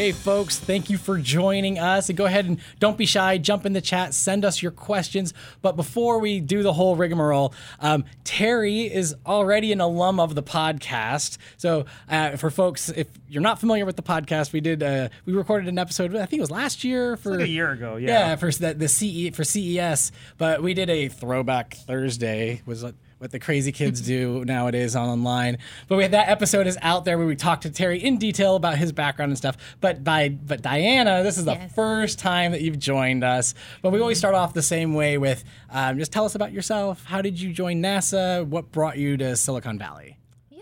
Hey, folks, thank you for joining us. And go ahead and don't be shy, jump in the chat, send us your questions. But before we do the whole rigmarole, um, Terry is already an alum of the podcast. So, uh, for folks, if you're not familiar with the podcast, we did uh, we recorded an episode. I think it was last year for like a year ago. Yeah, yeah for the, the CE for CES. But we did a throwback Thursday. Was it? What the crazy kids do nowadays online. But we had that episode is out there where we talked to Terry in detail about his background and stuff. But by but Diana, this is the yes. first time that you've joined us. But we always start off the same way with um, just tell us about yourself. How did you join NASA? What brought you to Silicon Valley?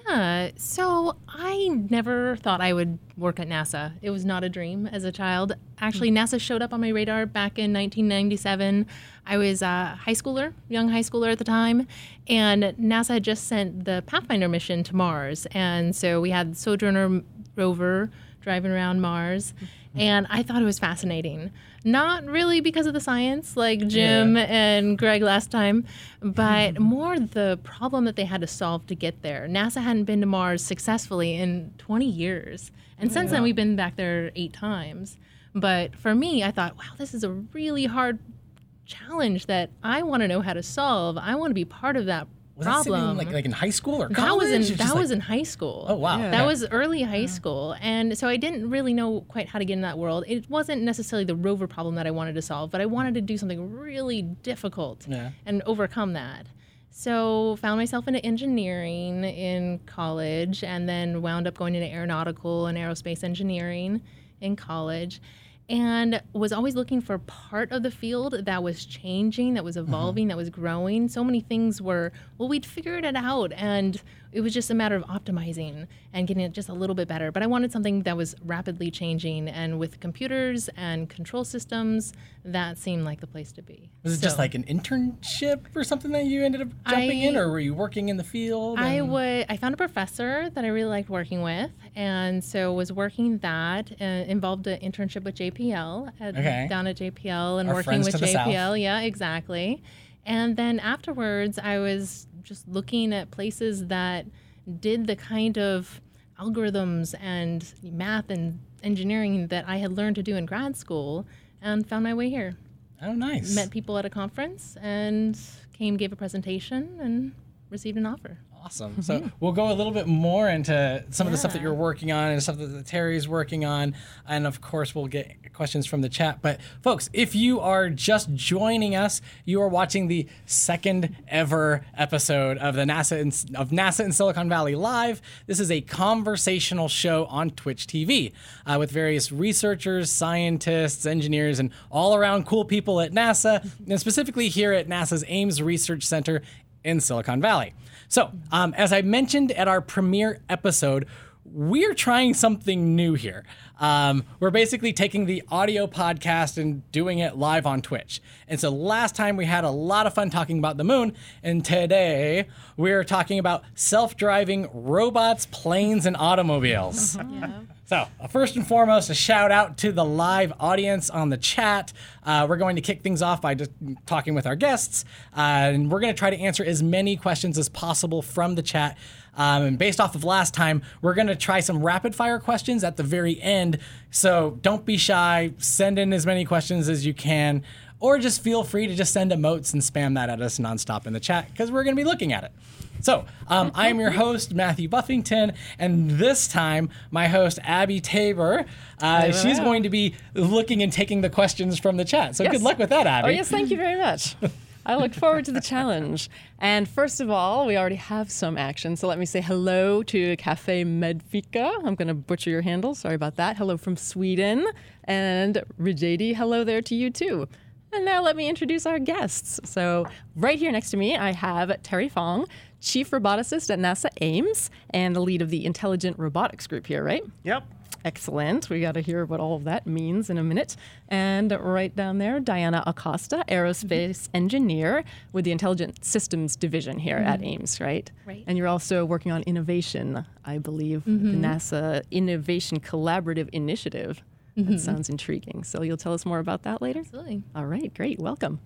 Yeah, so I never thought I would work at NASA. It was not a dream as a child. Actually, mm. NASA showed up on my radar back in 1997. I was a high schooler, young high schooler at the time, and NASA had just sent the Pathfinder mission to Mars. And so we had Sojourner rover driving around Mars. Mm. And I thought it was fascinating. Not really because of the science, like Jim yeah. and Greg last time, but mm-hmm. more the problem that they had to solve to get there. NASA hadn't been to Mars successfully in 20 years. And since yeah. then, we've been back there eight times. But for me, I thought, wow, this is a really hard challenge that I want to know how to solve. I want to be part of that was problem. That like like in high school or college? That was in that was in high school. Oh wow, yeah. that was early high school, and so I didn't really know quite how to get in that world. It wasn't necessarily the rover problem that I wanted to solve, but I wanted to do something really difficult yeah. and overcome that. So found myself into engineering in college, and then wound up going into aeronautical and aerospace engineering in college and was always looking for part of the field that was changing, that was mm-hmm. evolving, mm-hmm. that was growing. So many things were, well, we'd figured it out and it was just a matter of optimizing and getting it just a little bit better. But I wanted something that was rapidly changing, and with computers and control systems, that seemed like the place to be. Was it so, just like an internship or something that you ended up jumping I, in, or were you working in the field? I would. I found a professor that I really liked working with, and so was working that. Uh, involved an internship with JPL at, okay. down at JPL and Our working with JPL. Yeah, exactly. And then afterwards, I was just looking at places that did the kind of algorithms and math and engineering that I had learned to do in grad school and found my way here. Oh, nice. Met people at a conference and came, gave a presentation, and received an offer. Awesome. So mm-hmm. we'll go a little bit more into some yeah. of the stuff that you're working on and stuff that Terry's working on. And of course, we'll get questions from the chat. But folks, if you are just joining us, you are watching the second ever episode of the NASA in, of NASA in Silicon Valley Live. This is a conversational show on Twitch TV uh, with various researchers, scientists, engineers, and all around cool people at NASA, and specifically here at NASA's Ames Research Center in Silicon Valley. So, um, as I mentioned at our premiere episode, we're trying something new here. Um, we're basically taking the audio podcast and doing it live on Twitch. And so last time we had a lot of fun talking about the moon, and today we're talking about self driving robots, planes, and automobiles. yeah. So, uh, first and foremost, a shout out to the live audience on the chat. Uh, we're going to kick things off by just talking with our guests, uh, and we're going to try to answer as many questions as possible from the chat. Um, and based off of last time, we're going to try some rapid fire questions at the very end. So, don't be shy, send in as many questions as you can, or just feel free to just send emotes and spam that at us nonstop in the chat because we're going to be looking at it. So, um, I am your host, Matthew Buffington, and this time, my host, Abby Tabor, uh, she's going to be looking and taking the questions from the chat. So, yes. good luck with that, Abby. Oh, yes, thank you very much. I look forward to the challenge. And first of all, we already have some action. So let me say hello to Cafe Medfika. I'm going to butcher your handle. Sorry about that. Hello from Sweden. And Rijadi, hello there to you too. And now let me introduce our guests. So, right here next to me, I have Terry Fong, Chief Roboticist at NASA Ames, and the lead of the Intelligent Robotics Group here, right? Yep. Excellent. We got to hear what all of that means in a minute. And right down there, Diana Acosta, aerospace mm-hmm. engineer with the Intelligent Systems Division here mm-hmm. at Ames, right? Right. And you're also working on innovation, I believe, mm-hmm. the NASA Innovation Collaborative Initiative. Mm-hmm. That sounds intriguing. So you'll tell us more about that later? Absolutely. All right, great. Welcome.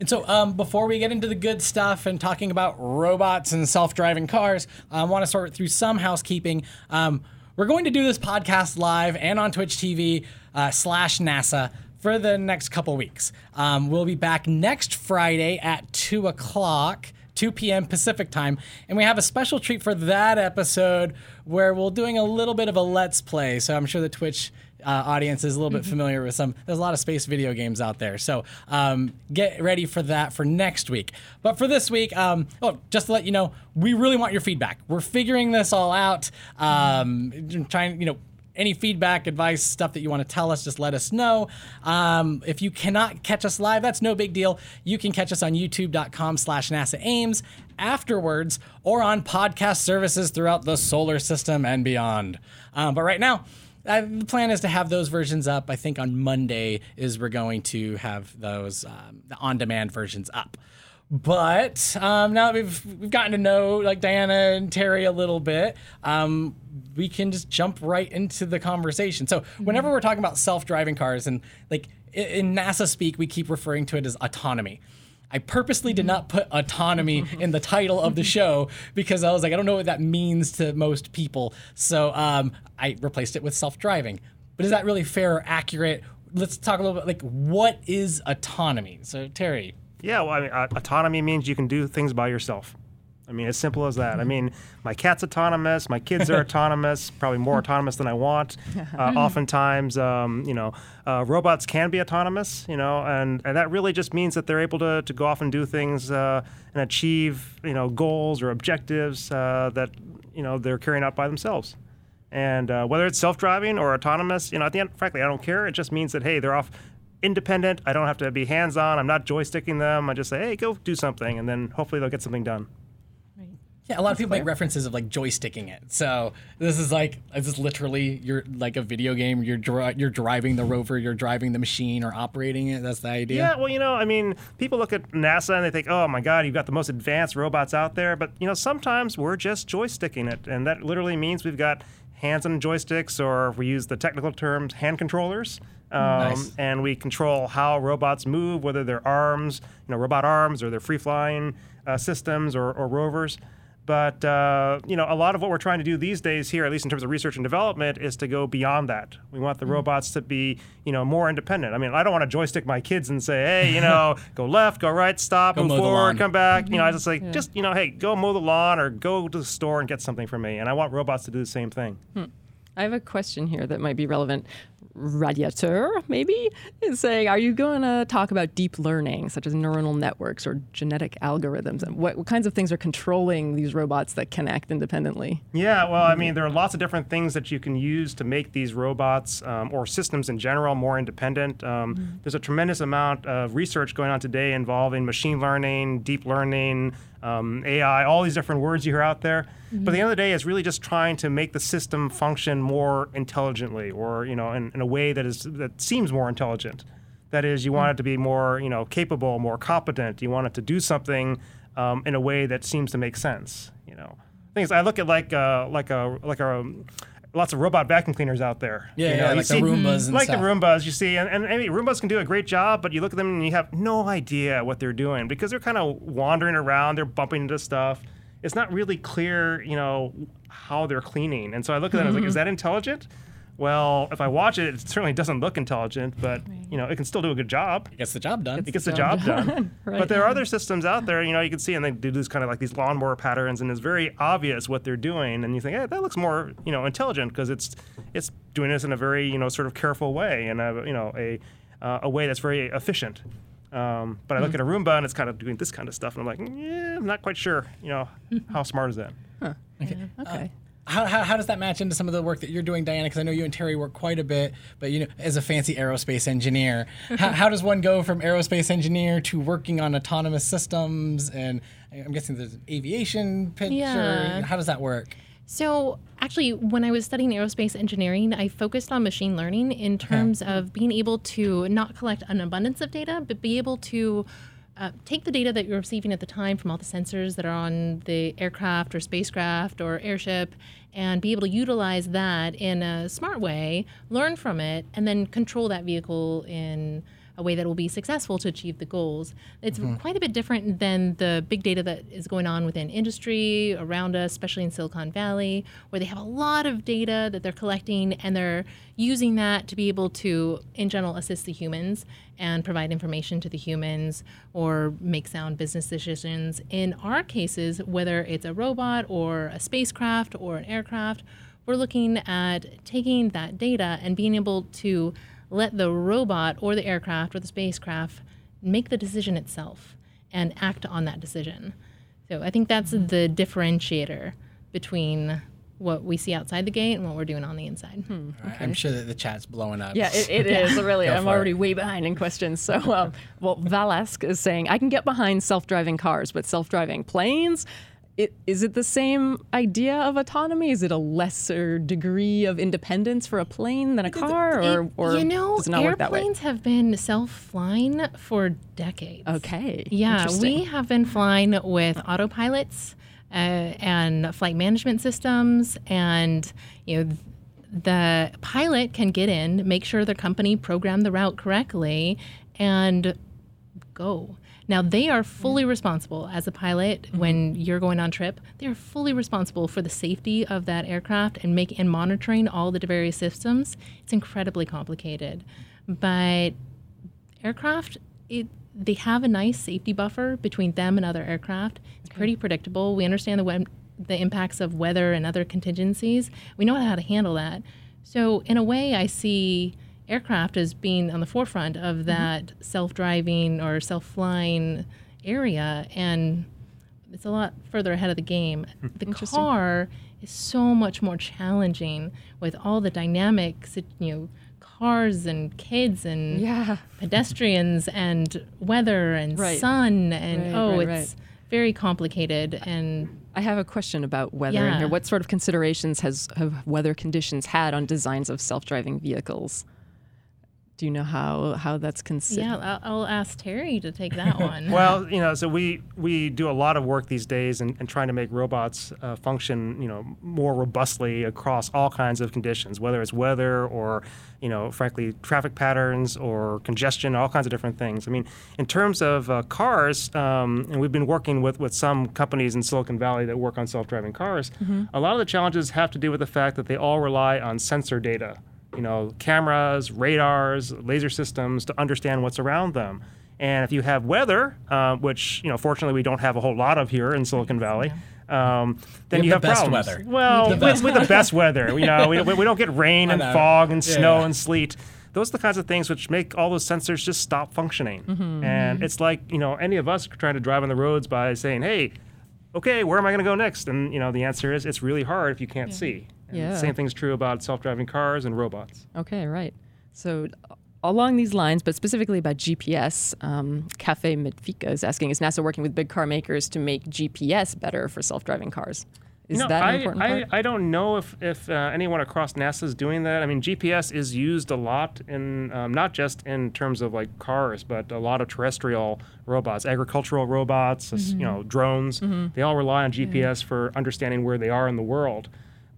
And so, um, before we get into the good stuff and talking about robots and self driving cars, I want to sort through some housekeeping. Um, we're going to do this podcast live and on Twitch TV uh, slash NASA for the next couple weeks. Um, we'll be back next Friday at 2 o'clock. 2 p.m. Pacific time, and we have a special treat for that episode where we're doing a little bit of a let's play. So I'm sure the Twitch uh, audience is a little bit familiar with some. There's a lot of space video games out there, so um, get ready for that for next week. But for this week, um, oh, just to let you know, we really want your feedback. We're figuring this all out. Um, trying, you know any feedback, advice, stuff that you want to tell us, just let us know. Um, if you cannot catch us live, that's no big deal. You can catch us on youtube.com slash NASA Ames afterwards or on podcast services throughout the solar system and beyond. Um, but right now, uh, the plan is to have those versions up. I think on Monday is we're going to have those um, the on-demand versions up. But um, now that we've we've gotten to know like Diana and Terry a little bit, um, we can just jump right into the conversation. So whenever we're talking about self-driving cars and like in NASA speak, we keep referring to it as autonomy. I purposely did not put autonomy in the title of the show because I was like, I don't know what that means to most people. So um, I replaced it with self-driving. But is that really fair or accurate? Let's talk a little bit like what is autonomy. So Terry, Yeah, well, I mean, uh, autonomy means you can do things by yourself. I mean, as simple as that. I mean, my cat's autonomous, my kids are autonomous, probably more autonomous than I want. Uh, oftentimes, um, you know, uh, robots can be autonomous, you know, and, and that really just means that they're able to, to go off and do things uh, and achieve, you know, goals or objectives uh, that, you know, they're carrying out by themselves. And uh, whether it's self-driving or autonomous, you know, at the end, frankly, I don't care. It just means that hey, they're off independent. I don't have to be hands-on. I'm not joysticking them. I just say, hey, go do something, and then hopefully they'll get something done. Yeah, a lot of people make references of like joysticking it. So this is like this is literally you're like a video game. You're dri- you're driving the rover, you're driving the machine, or operating it. That's the idea. Yeah, well, you know, I mean, people look at NASA and they think, oh my God, you've got the most advanced robots out there. But, you know, sometimes we're just joysticking it. And that literally means we've got hands on joysticks, or if we use the technical terms, hand controllers. Um, Nice. And we control how robots move, whether they're arms, you know, robot arms, or they're free flying uh, systems or, or rovers. But uh, you know, a lot of what we're trying to do these days here, at least in terms of research and development, is to go beyond that. We want the Mm. robots to be, you know, more independent. I mean, I don't want to joystick my kids and say, hey, you know, go left, go right, stop, Go move mow the lawn. forward, come back. You know, I just like, just you know, hey, go mow the lawn or go to the store and get something for me. And I want robots to do the same thing. I have a question here that might be relevant. Radiator, maybe, is saying, are you going to talk about deep learning, such as neuronal networks or genetic algorithms? And what, what kinds of things are controlling these robots that can act independently? Yeah, well, I mean, there are lots of different things that you can use to make these robots um, or systems in general more independent. Um, There's a tremendous amount of research going on today involving machine learning, deep learning, um, AI, all these different words you hear out there. But at the end of the day, it's really just trying to make the system function more intelligently, or you know, in, in a way that is that seems more intelligent. That is, you want it to be more, you know, capable, more competent. You want it to do something um, in a way that seems to make sense. You know, things I look at like uh, like a like a lots of robot vacuum cleaners out there. Yeah, you yeah, know, you like the see- Roombas and like stuff. the Roombas, you see, and, and I mean, Roombas can do a great job, but you look at them and you have no idea what they're doing because they're kind of wandering around, they're bumping into stuff. It's not really clear, you know, how they're cleaning. And so I look at that and I was like, is that intelligent? Well, if I watch it, it certainly doesn't look intelligent, but you know, it can still do a good job. It Gets the job done. It gets the job job done. done. Right. But there are other systems out there, you know, you can see, and they do these kind of like these lawnmower patterns, and it's very obvious what they're doing, and you think, hey, that looks more, you know, intelligent because it's it's doing this in a very, you know, sort of careful way, and a, you know, a uh, a way that's very efficient. Um, but I look at a Roomba and it's kind of doing this kind of stuff, and I'm like, yeah, I'm not quite sure, you know, how smart is that? Okay. How, how, how does that match into some of the work that you're doing, Diana? Because I know you and Terry work quite a bit, but you know, as a fancy aerospace engineer, how, how does one go from aerospace engineer to working on autonomous systems? And I'm guessing there's an aviation picture. Yeah. How does that work? So, actually, when I was studying aerospace engineering, I focused on machine learning in terms of being able to not collect an abundance of data, but be able to uh, take the data that you're receiving at the time from all the sensors that are on the aircraft or spacecraft or airship and be able to utilize that in a smart way, learn from it, and then control that vehicle in a way that will be successful to achieve the goals. It's mm-hmm. quite a bit different than the big data that is going on within industry around us, especially in Silicon Valley, where they have a lot of data that they're collecting and they're using that to be able to, in general, assist the humans and provide information to the humans or make sound business decisions. In our cases, whether it's a robot or a spacecraft or an aircraft, we're looking at taking that data and being able to let the robot or the aircraft or the spacecraft make the decision itself and act on that decision. So I think that's the differentiator between what we see outside the gate and what we're doing on the inside. I'm sure that the chat's blowing up. Yeah, it, it is really. I'm already it. way behind in questions. So, um, well, Valask is saying I can get behind self-driving cars, but self-driving planes. It, is it the same idea of autonomy? Is it a lesser degree of independence for a plane than a car, or, or you know, does it not work that way? airplanes have been self-flying for decades. Okay. Yeah, we have been flying with autopilots uh, and flight management systems, and you know, the pilot can get in, make sure the company programmed the route correctly, and go. Now they are mm-hmm. fully responsible as a pilot mm-hmm. when you're going on trip. They are fully responsible for the safety of that aircraft and make and monitoring all the various systems. It's incredibly complicated, but aircraft it they have a nice safety buffer between them and other aircraft. It's pretty predictable. We understand the web, the impacts of weather and other contingencies. We know how to handle that. So in a way, I see aircraft as being on the forefront of mm-hmm. that self-driving or self-flying area, and it's a lot further ahead of the game. Hmm. The car is so much more challenging with all the dynamics, you know, cars and kids and Yeah. pedestrians and weather and Right. sun and Right, oh, right, it's very complicated and I have a question about weather in Yeah. here. What sort of considerations has have weather conditions had on designs of self-driving vehicles? Do you know how how that's considered? yeah, I'll, I'll ask Terry to take that one. Well, you know, so we we do a lot of work these days in, in trying to make robots uh, function, you know, more robustly across all kinds of conditions, whether it's weather or, you know, frankly, traffic patterns or congestion, all kinds of different things. I mean, in terms of uh, cars, um, and we've been working with with some companies in Silicon Valley that work on self-driving cars. A lot of the challenges have to do with the fact that they all rely on sensor data you know, cameras, radars, laser systems to understand what's around them. And if you have weather, uh, which you know, fortunately we don't have a whole lot of here in Silicon Valley, um, then have you the have best problems. weather. Well, The with, best with the best weather, you know, we, we don't get rain and fog and Yeah, snow yeah. and sleet. Those are the kinds of things which make all those sensors just stop functioning. Mm-hmm. And it's like you know, any of us trying to drive on the roads by saying, "Hey, okay, where am I going to go next?" And you know, the answer is it's really hard if you can't see. And Yeah. Same thing's true about self-driving cars and robots. Okay, right. So along these lines, but specifically about GPS, um, Cafe Medfika is asking, is NASA working with big car makers to make GPS better for self-driving cars? Is know, that I, an important I? I don't know if, if uh, anyone across NASA is doing that. I mean, GPS is used a lot in um, not just in terms of like cars, but a lot of terrestrial robots, agricultural robots, s- you know, drones. They all rely on GPS for understanding where they are in the world.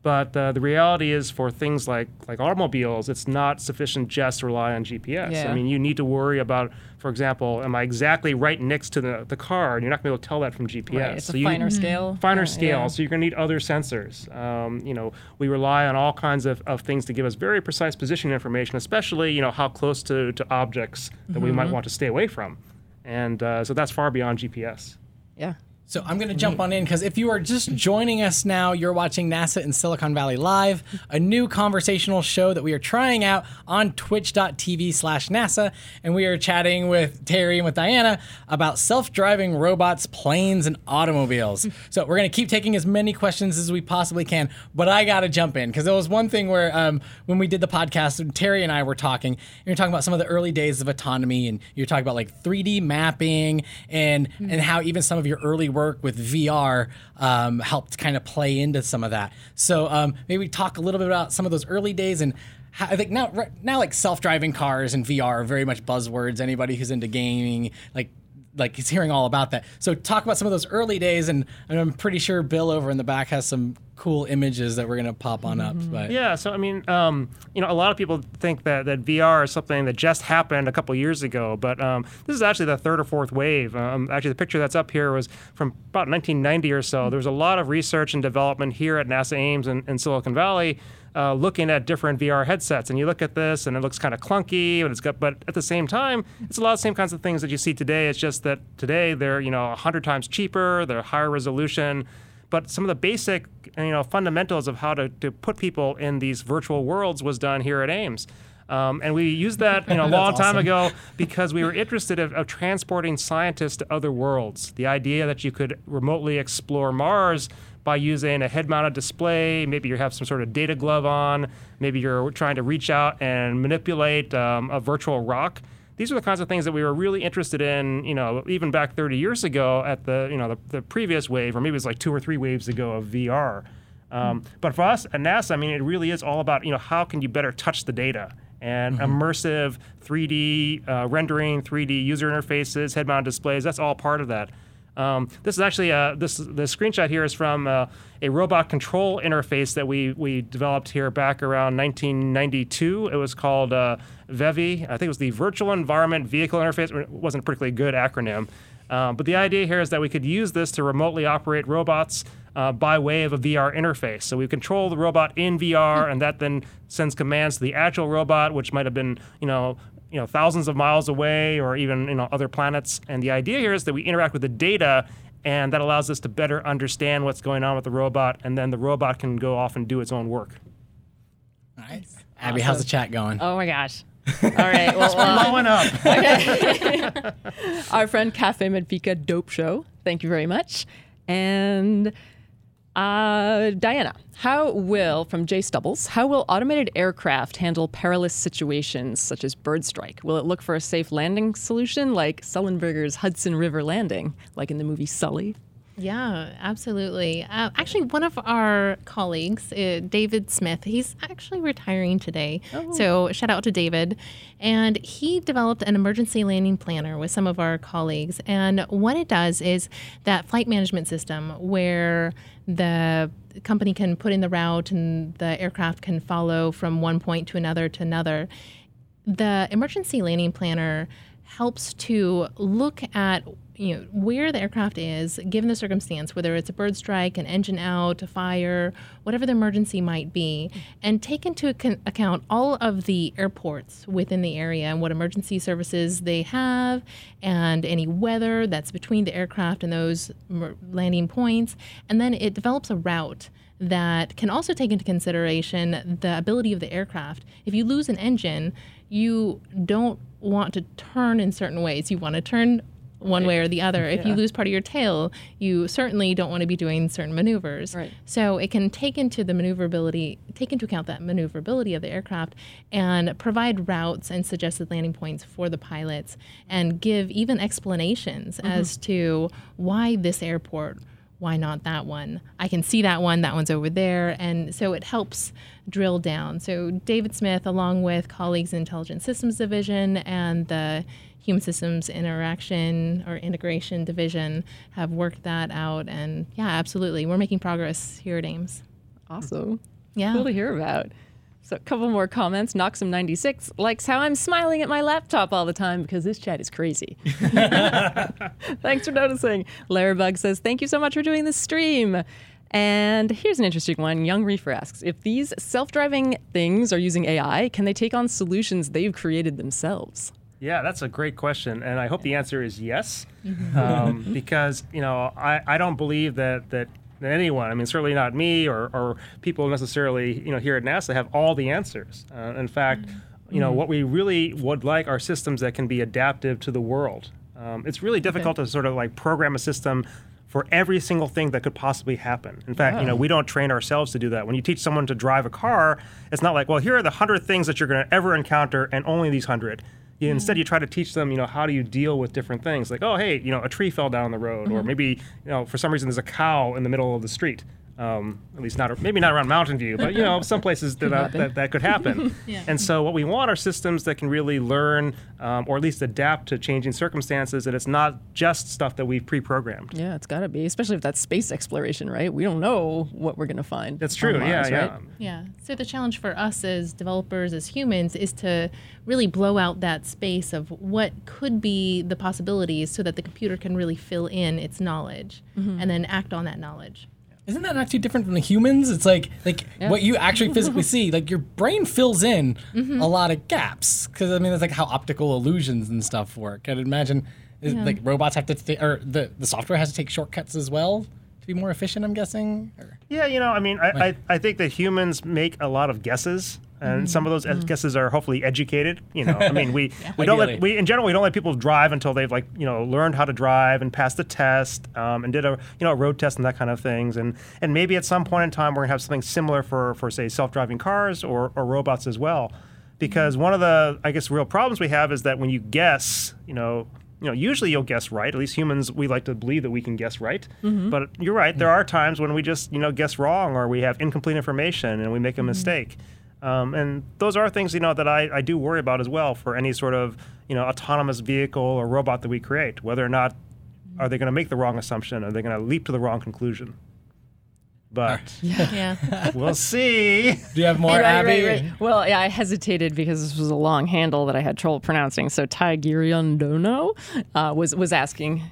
But uh, the reality is, for things like like automobiles, it's not sufficient just to rely on GPS. Yeah. I mean, you need to worry about, for example, am I exactly right next to the, the car? And you're not going to be able to tell that from GPS. Right, it's So a you- finer scale. finer Uh, scale. yeah. So you're going to need other sensors. Um, you know, we rely on all kinds of, of things to give us very precise position information, especially you know how close to, to objects that we Mm-hmm. might want to stay away from. And uh, so that's far beyond GPS. Yeah. So I'm going to jump on in because if you are just joining us now, you're watching NASA in Silicon Valley Live, a new conversational show that we are trying out on twitch.tv slash NASA. And we are chatting with Terry and with Diana about self-driving robots, planes, and automobiles. so we're going to keep taking as many questions as we possibly can, but I got to jump in because there was one thing where um, when we did the podcast, Terry and I were talking, and you're talking about some of the early days of autonomy, and you're talking about like 3D mapping and and how even some of your early work with VR um, helped kind of play into some of that. So um, maybe talk a little bit about some of those early days and. I think now, now, like self-driving cars and VR are very much buzzwords. Anybody who's into gaming, like like he's hearing all about that. So talk about some of those early days, and, and I'm pretty sure Bill over in the back has some cool images that we're gonna pop on up. But Yeah, so I mean, um, you know, a lot of people think that, that VR is something that just happened a couple years ago, but um, this is actually the third or fourth wave. Um, actually, the picture that's up here was from about 1990 or so. There was a lot of research and development here at NASA Ames in, in Silicon Valley. Uh, looking at different VR headsets, and you look at this, and it looks kind of clunky, but it's got. But at the same time, it's a lot of the same kinds of things that you see today. It's just that today they're you know hundred times cheaper, they're higher resolution, but some of the basic you know fundamentals of how to, to put people in these virtual worlds was done here at Ames. Um, and we used that you know, a long time ago because we were interested of, of transporting scientists to other worlds. The idea that you could remotely explore Mars by using a head-mounted display, maybe you have some sort of data glove on, maybe you're trying to reach out and manipulate um, a virtual rock these are the kinds of things that we were really interested in, you know, even back 30 years ago at the, you know, the, the previous wave, or maybe it was like two or three waves ago of VR. Um, But for us at NASA, I mean, it really is all about, you know, how can you better touch the data? And immersive 3D uh, rendering, 3D user interfaces, head-mounted displays, that's all part of that. Um, this is actually uh, this the screenshot here is from uh, a robot control interface that we we developed here back around 1992. It was called uh, VEVI. I think it was the Virtual Environment Vehicle Interface. It wasn't a particularly good acronym, um, but the idea here is that we could use this to remotely operate robots uh, by way of a VR interface. So we control the robot in VR, and that then sends commands to the actual robot, which might have been you know you know thousands of miles away or even you know other planets and the idea here is that we interact with the data and that allows us to better understand what's going on with the robot and then the robot can go off and do its own work all right. Abby, how's the chat going? Oh my gosh. All right. Well, uh, blowing up our friend Cafe Medfika Dope Show. Thank you very much. And uh, Diana, how will, from Jay Stubbles, how will automated aircraft handle perilous situations such as bird strike? Will it look for a safe landing solution like Sullenberger's Hudson River landing, like in the movie Sully? Yeah, absolutely. Uh, actually, one of our colleagues, uh, David Smith, he's actually retiring today. So, shout out to David. And he developed an emergency landing planner with some of our colleagues. And what it does is that flight management system where the company can put in the route and the aircraft can follow from one point to another to another the emergency landing planner helps to look at you know where the aircraft is given the circumstance whether it's a bird strike an engine out a fire whatever the emergency might be and take into ac- account all of the airports within the area and what emergency services they have and any weather that's between the aircraft and those landing points and then it develops a route that can also take into consideration the ability of the aircraft. If you lose an engine, you don't want to turn in certain ways. You want to turn one way or the other. If you lose part of your tail, you certainly don't want to be doing certain maneuvers. Right. So it can take into the maneuverability, take into account that maneuverability of the aircraft, and provide routes and suggested landing points for the pilots, and give even explanations mm-hmm. as to why this airport why not that one? I can see that one, that one's over there. And so it helps drill down. So David Smith, along with colleagues in Intelligent Systems Division and the Human Systems Interaction or Integration Division, have worked that out. And yeah, absolutely. We're making progress here at Ames. Awesome. Yeah. Cool to hear about. So, a couple more comments. Noxum96 likes how I'm smiling at my laptop all the time because this chat is crazy. Thanks for noticing. Larabug says, Thank you so much for doing this stream. And here's an interesting one. Young Reefer asks If these self driving things are using AI, can they take on solutions they've created themselves? Yeah, that's a great question, and I hope the answer is yes, um, because you know I, I don't believe that that anyone, I mean certainly not me or, or people necessarily you know here at NASA have all the answers. Uh, in fact, you know what we really would like are systems that can be adaptive to the world. Um, it's really difficult to sort of like program a system for every single thing that could possibly happen. In fact, you know, we don't train ourselves to do that. When you teach someone to drive a car, it's not like, well, here are the hundred things that you're going to ever encounter, and only these hundred. You, Instead, mm-hmm. you try to teach them, you know, how do you deal with different things? Like, oh, hey, you know, a tree fell down the road, or mm-hmm. maybe, you know, for some reason there's a cow in the middle of the street. Um, at least not maybe not around Mountain View, but you know some places that, uh, that that could happen. Yeah. And so what we want are systems that can really learn um, or at least adapt to changing circumstances, and it's not just stuff that we've pre-programmed. Yeah, it's got to be, especially if that's space exploration, right? We don't know what we're going to find. That's true. yeah, Mars, yeah. right? Yeah. So the challenge for us as developers, as humans, is to really blow out that space of what could be the possibilities so that the computer can really fill in its knowledge and then act on that knowledge. Isn't that not too different from the humans? It's like like what you actually physically see. Like your brain fills in mm-hmm. a lot of gaps because I mean that's like how optical illusions and stuff work. I'd imagine is, Yeah. like robots have to ta- or the the software has to take shortcuts as well to be more efficient. I'm guessing. Or, Yeah, you know, I mean, I, I, I think that humans make a lot of guesses, and some of those ed- guesses are hopefully educated. You know, I mean, we, we don't let we in general we don't let people drive until they've like you know learned how to drive and passed the test um, and did a you know a road test and that kind of things, and and maybe at some point in time we're gonna have something similar for for say self-driving cars or, or robots as well, because mm-hmm. one of the I guess real problems we have is that when you guess, you know. You know, usually you'll guess right. At least humans, we like to believe that we can guess right. Mm-hmm. But you're right. There are times when we just, you know, guess wrong or we have incomplete information and we make a mistake. Um, and those are things, you know, that I, I do worry about as well for any sort of, you know, autonomous vehicle or robot that we create. Whether or not are they going to make the wrong assumption? Are they going to leap to the wrong conclusion? But Yeah. we'll see. do you have more, Right, Abby? right, right. Well, yeah, I hesitated because this was a long handle that I had trouble pronouncing. So Tigiriandono uh, was was asking.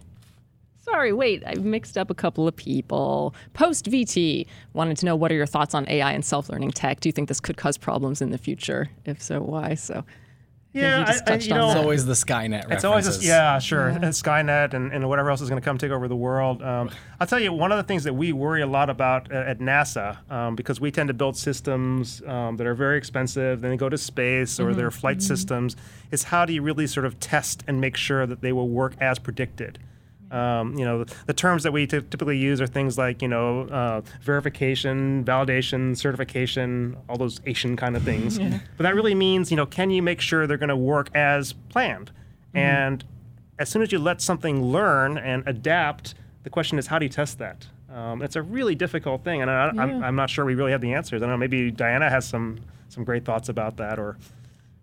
Sorry, wait, I've mixed up a couple of people. Post VT wanted to know what are your thoughts on AI and self-learning tech? Do you think this could cause problems in the future? If so, why? So Yeah, you just I- I- touched you on know, It's always the Skynet. It's always a, yeah, sure. And Skynet and, and whatever else is going to come take over the world. Um, I'll tell you, one of the things that we worry a lot about uh, at NASA, um, because we tend to build systems um, that are very expensive, then they go to space or they're flight systems, is how do you really sort of test and make sure that they will work as predicted? Um, you know, the terms that we ty- typically use are things like, you know, uh, verification, validation, certification, all those Asian kind of things. But that really means, you know, can you make sure they're going to work as planned? And as soon as you let something learn and adapt, the question is, how do you test that? Um, it's a really difficult thing, and I, I'm, I'm not sure we really have the answers. I don't know. Maybe Diana has some some great thoughts about that, or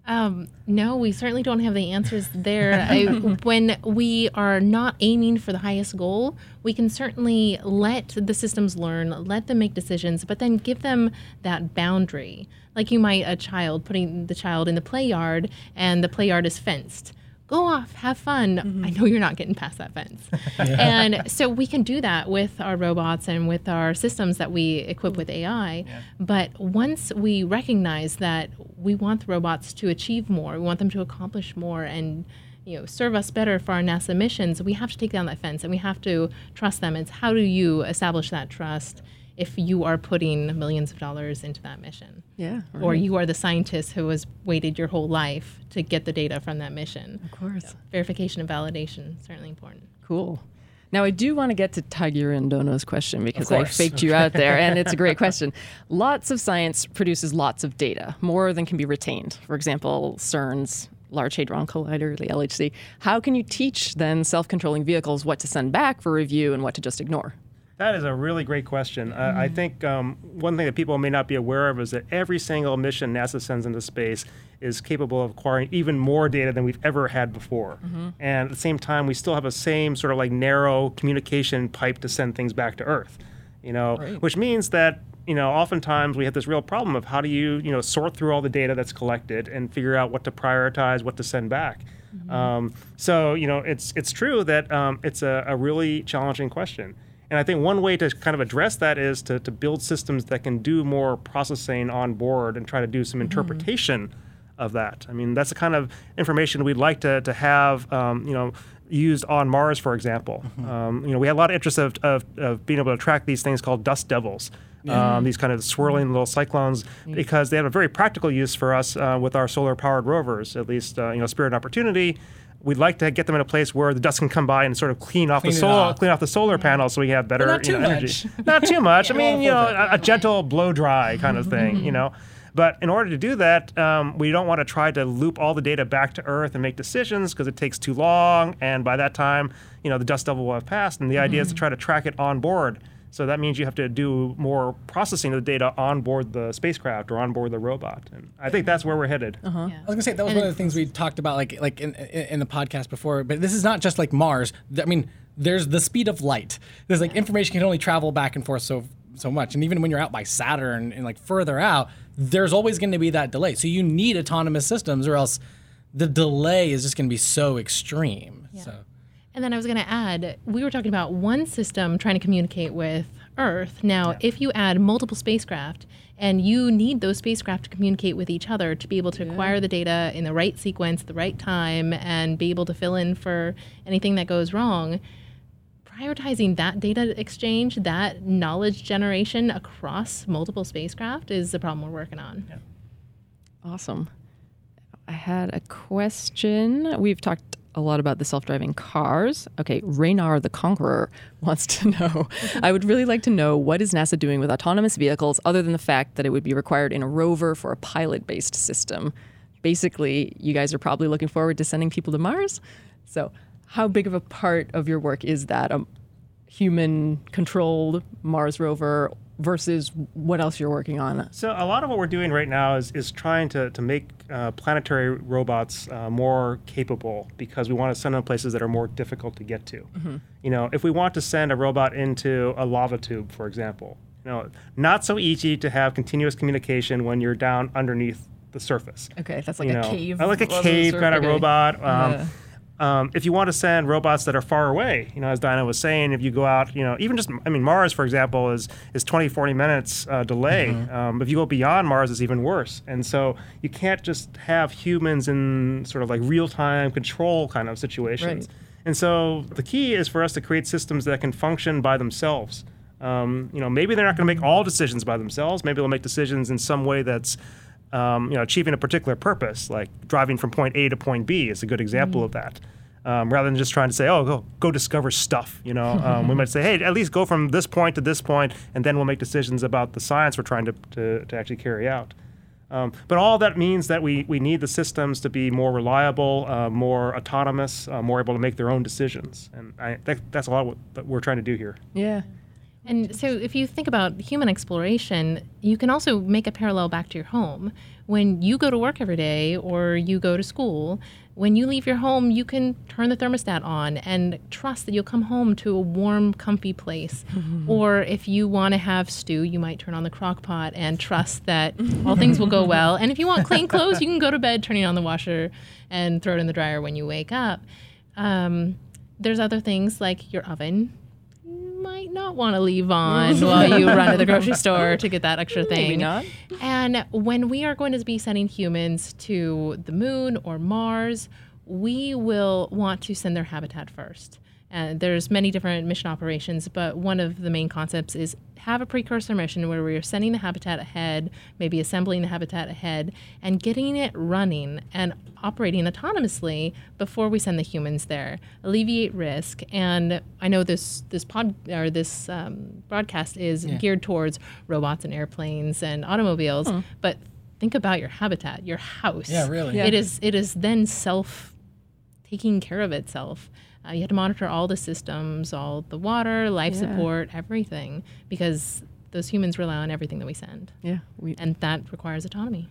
Um, no, we certainly don't have the answers there. I, when we are not aiming for the highest goal, we can certainly let the systems learn, let them make decisions, but then give them that boundary. Like you might a child putting the child in the play yard, and the play yard is fenced. Go off, have fun. I mm-hmm. know you're not getting past that fence. And so we can do that with our robots and with our systems that we equip with AI. But once we recognize that we want the robots to achieve more, we want them to accomplish more and you know serve us better for our NASA missions, we have to take down that fence and we have to trust them. It's how do you establish that trust if you are putting millions of dollars into that mission? yeah, Or you are the scientist who has waited your whole life to get the data from that mission. of course. Verification and validation certainly important. Cool. Now, I do want to get to Tiger and Dono's question because I faked you out there, and it's a great question. Lots of science produces lots of data, more than can be retained. For example, CERN's Large Hadron Collider, the LHC. How can you teach then self controlling vehicles what to send back for review and what to just ignore? That is a really great question. Uh, I think um, one thing that people may not be aware of is that every single mission NASA sends into space is capable of acquiring even more data than we've ever had before. And at the same time, we still have the same sort of like narrow communication pipe to send things back to Earth. You know, which means that you know oftentimes we have this real problem of how do you you know sort through all the data that's collected and figure out what to prioritize, what to send back. Um, so you know, it's it's true that um, it's a, a really challenging question. And I think one way to kind of address that is to, to build systems that can do more processing on board and try to do some interpretation of that. I mean, that's the kind of information we'd like to, to have, um, you know, used on Mars, for example. Um, you know, we had a lot of interest of, of, of being able to track these things called dust devils. Um, these kind of swirling little cyclones, because they have a very practical use for us uh, with our solar-powered rovers. At least, uh, you know, Spirit and Opportunity, we'd like to get them in a place where the dust can come by and sort of clean off Clean the solar, off. clean off the solar panels, so we have better not you know, energy. much. Not too much. I mean, you know, a, a gentle blow dry kind of thing. You know. But in order to do that, um, we don't want to try to loop all the data back to Earth and make decisions because it takes too long. And by that time, you know, the dust devil will have passed. And the idea is to try to track it on board So that means you have to do more processing of the data on board the spacecraft or on board the robot. And I think that's where we're headed. Uh-huh. Yeah. I was gonna say that was And one of the things we talked about, like like in, in in the podcast before. But this is not just like Mars. I mean, there's the speed of light. There's like information can only travel back and forth so so much, and even when you're out by Saturn and like further out, there's always going to be that delay. So you need autonomous systems, or else the delay is just going to be so extreme. So And then I was going to add, we were talking about one system trying to communicate with Earth. Now, if you add multiple spacecraft, and you need those spacecraft to communicate with each other to be able to acquire the data in the right sequence, the right time, and be able to fill in for anything that goes wrong. Prioritizing that data exchange, that knowledge generation across multiple spacecraft is the problem we're working on. Awesome. I had a question. We've talked a lot about the self-driving cars. Okay, Raynar the Conqueror wants to know. I would really like to know what is NASA doing with autonomous vehicles other than the fact that it would be required in a rover for a pilot-based system. Basically, you guys are probably looking forward to sending people to Mars. So, how big of a part of your work is that a human-controlled Mars rover versus what else you're working on? So a lot of what we're doing right now is, is trying to, to make uh, planetary robots uh, more capable because we want to send them places that are more difficult to get to. You know, if we want to send a robot into a lava tube, for example, you know, not so easy to have continuous communication when you're down underneath the surface. Okay, that's like you a know, cave. like a cave kind of okay. robot. Um. Um, if you want to send robots that are far away, you know, as Diana was saying, if you go out, you know, even just, I mean, Mars, for example, is is 20, 40 minutes uh, delay. Um, if you go beyond Mars, it's even worse. And so you can't just have humans in sort of like real time control kind of situations. Right. And so the key is for us to create systems that can function by themselves. Um, you know, maybe they're not going to make all decisions by themselves. Maybe they'll make decisions in some way that's, um, you know, achieving a particular purpose, like driving from point A to point B is a good example of that. Um, rather than just trying to say, "Oh, go go discover stuff," you know, um, we might say, "Hey, at least go from this point to this point, and then we'll make decisions about the science we're trying to to, to actually carry out." Um, but all that means that we, we need the systems to be more reliable, uh, more autonomous, uh, more able to make their own decisions. And I, that, that's a lot what that we're trying to do here. Yeah. And so, if you think about human exploration, you can also make a parallel back to your home. When you go to work every day or you go to school, when you leave your home, you can turn the thermostat on and trust that you'll come home to a warm, comfy place. Or if you want to have stew, you might turn on the crock pot and trust that all things will go well. And if you want clean clothes, you can go to bed, turning on the washer, and throw it in the dryer when you wake up. Um, there's other things like your oven not want to leave on while you run to the grocery store to get that extra thing. Maybe not. And when we are going to be sending humans to the moon or Mars, we will want to send their habitat first. And there's many different mission operations, but one of the main concepts is have a precursor mission where we are sending the habitat ahead, maybe assembling the habitat ahead, and getting it running and operating autonomously before we send the humans there. Alleviate risk. And I know this this pod or this um, broadcast is geared towards robots and airplanes and automobiles, but think about your habitat, your house. Yeah, really. Yeah. It is it is then self taking care of itself. Uh, you have to monitor all the systems, all the water, life Yeah. support, everything, because those humans rely on everything that we send, Yeah. We, and that requires autonomy.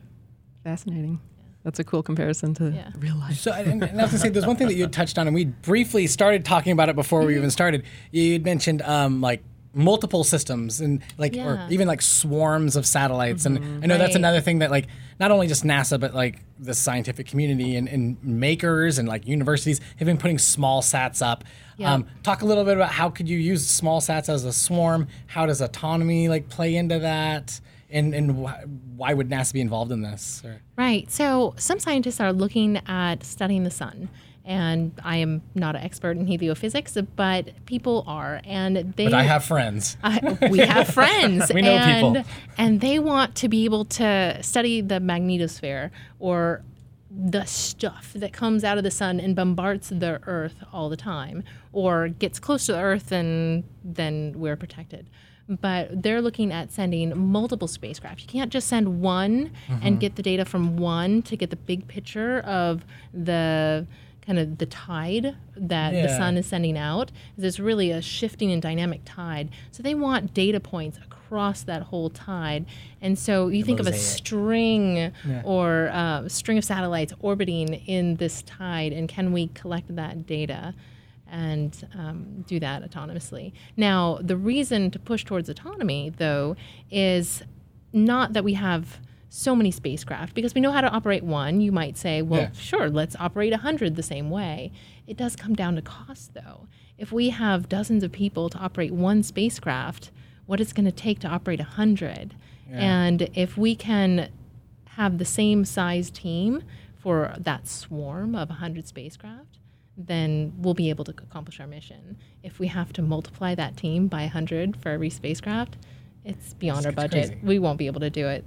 fascinating. That's a cool comparison to Yeah. real life. So, and, and I was gonna say, there's one thing that you had touched on, and we briefly started talking about it before we even started. You had mentioned um, like multiple systems and like, or even like swarms of satellites, and I know that's another thing that like not only just NASA, but like the scientific community and, and makers and like universities have been putting small sats up. Yeah. Um, talk a little bit about how could you use small sats as a swarm? How does autonomy like play into that? And and wh- why would NASA be involved in this? Or, Right. So some scientists are looking at studying the sun. And I am not an expert in heliophysics, but people are, and they. but I have friends. I, we have friends. We know and, people. And they want to be able to study the magnetosphere or the stuff that comes out of the sun and bombards the earth all the time or gets close to the earth and then we're protected. But they're looking at sending multiple spacecraft. You can't just send one Mm-hmm. and get the data from one to get the big picture of the kind of the tide that the sun is sending out. There's really a shifting and dynamic tide. So they want data points across that whole tide. And so you think of a mosaic. string or uh, string of satellites orbiting in this tide, and can we collect that data? and um, do that autonomously. Now, the reason to push towards autonomy, though, is not that we have so many spacecraft because we know how to operate one. You might say, well, Yeah. sure, let's operate a 100 the same way. It does come down to cost, though. If we have dozens of people to operate one spacecraft, what it's going to take to operate a 100. And if we can have the same size team for that swarm of 100 spacecraft, then we'll be able to accomplish our mission. If we have to multiply that team by 100 for every spacecraft, it's beyond our budget. crazy. We won't be able to do it.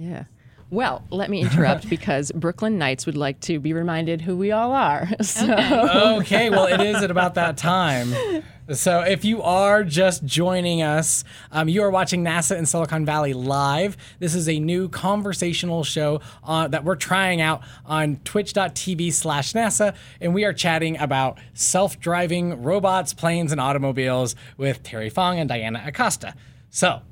Yeah. Well, let me interrupt because Brooklyn Knights would like to be reminded who we all are. So, okay, well, it is at about that time. So, if you are just joining us, um, you are watching NASA in Silicon Valley live. This is a new conversational show uh, that we're trying out on twitch.tv slash NASA, and we are chatting about self driving robots, planes, and automobiles with Terry Fong and Diana Acosta. So,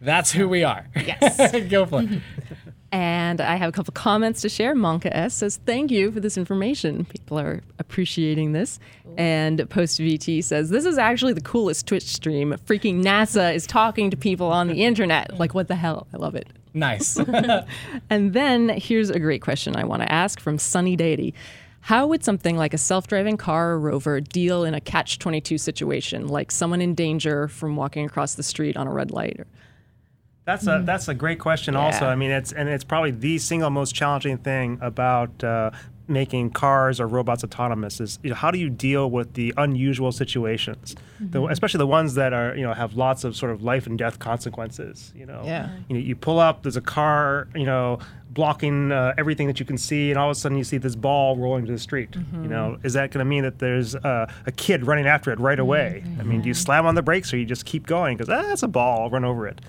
that's who we are. Yes. Go for it. and I have a couple comments to share. Monka S says, Thank you for this information. People are appreciating this. And Post VT says, This is actually the coolest Twitch stream. Freaking NASA is talking to people on the internet. Like, what the hell? I love it. Nice. And then here's a great question I want to ask from Sunny Deity. How would something like a self driving car or rover deal in a catch 22 situation, like someone in danger from walking across the street on a red light? That's a that's a great question. Also, I mean, it's and it's probably the single most challenging thing about uh, making cars or robots autonomous is you know, how do you deal with the unusual situations, the, especially the ones that are you know have lots of sort of life and death consequences. You know, Yeah. you know, you pull up, there's a car, you know, blocking uh, everything that you can see, and all of a sudden you see this ball rolling to the street. You know, is that going to mean that there's uh, a kid running after it right away? I mean, do you slam on the brakes or you just keep going because ah, it's a ball, I'll run over it?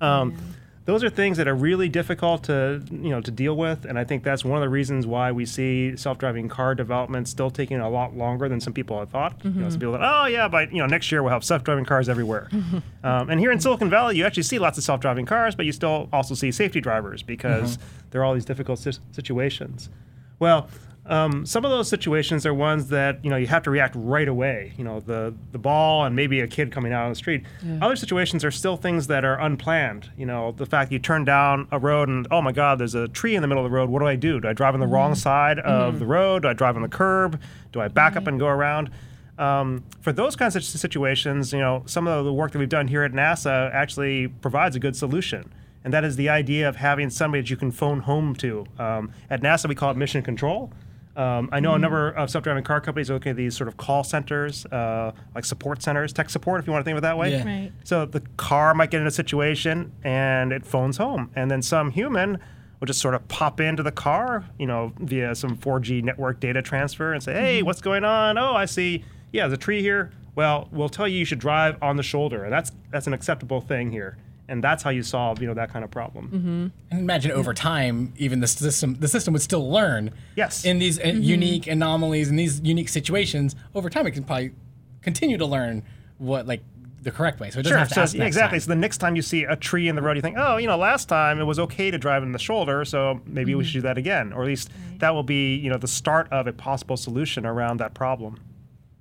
Um, Those are things that are really difficult to you know to deal with, and I think that's one of the reasons why we see self-driving car development still taking a lot longer than some people had thought. You know, some people thought, oh yeah, but you know next year we'll have self-driving cars everywhere. um, and here in Silicon Valley, you actually see lots of self-driving cars, but you still also see safety drivers because there are all these difficult sis- situations. Well, um, some of those situations are ones that you know you have to react right away. You know, the the ball and maybe a kid coming out on the street. Other situations are still things that are unplanned. You know, the fact you turn down a road and oh my God, there's a tree in the middle of the road. What do I do? Do I drive on the wrong side of the road? Do I drive on the curb? Do I back up and go around? Um, for those kinds of situations, you know, some of the work that we've done here at NASA actually provides a good solution. And that is the idea of having somebody that you can phone home to. Um, at NASA, we call it mission control. Um, I know a number of self-driving car companies are looking at these sort of call centers, uh, like support centers, tech support, if you want to think of it that way. Yeah. Right. So the car might get in a situation and it phones home, and then some human will just sort of pop into the car, you know, via some 4G network data transfer and say, "Hey, what's going on? Oh, I see. Yeah, there's a tree here. Well, we'll tell you you should drive on the shoulder, and that's that's an acceptable thing here." And that's how you solve, you know, that kind of problem. And imagine over time, even the system the system would still learn. Yes. In these uh, mm-hmm. unique anomalies and these unique situations, over time it can probably continue to learn what like the correct way. So it doesn't Sure. have to So ask yeah, next exactly. time. So the next time you see a tree in the road, you think, oh, you know, last time it was okay to drive in the shoulder, so maybe we mm-hmm. should do that again, or at least that will be, you know, the start of a possible solution around that problem.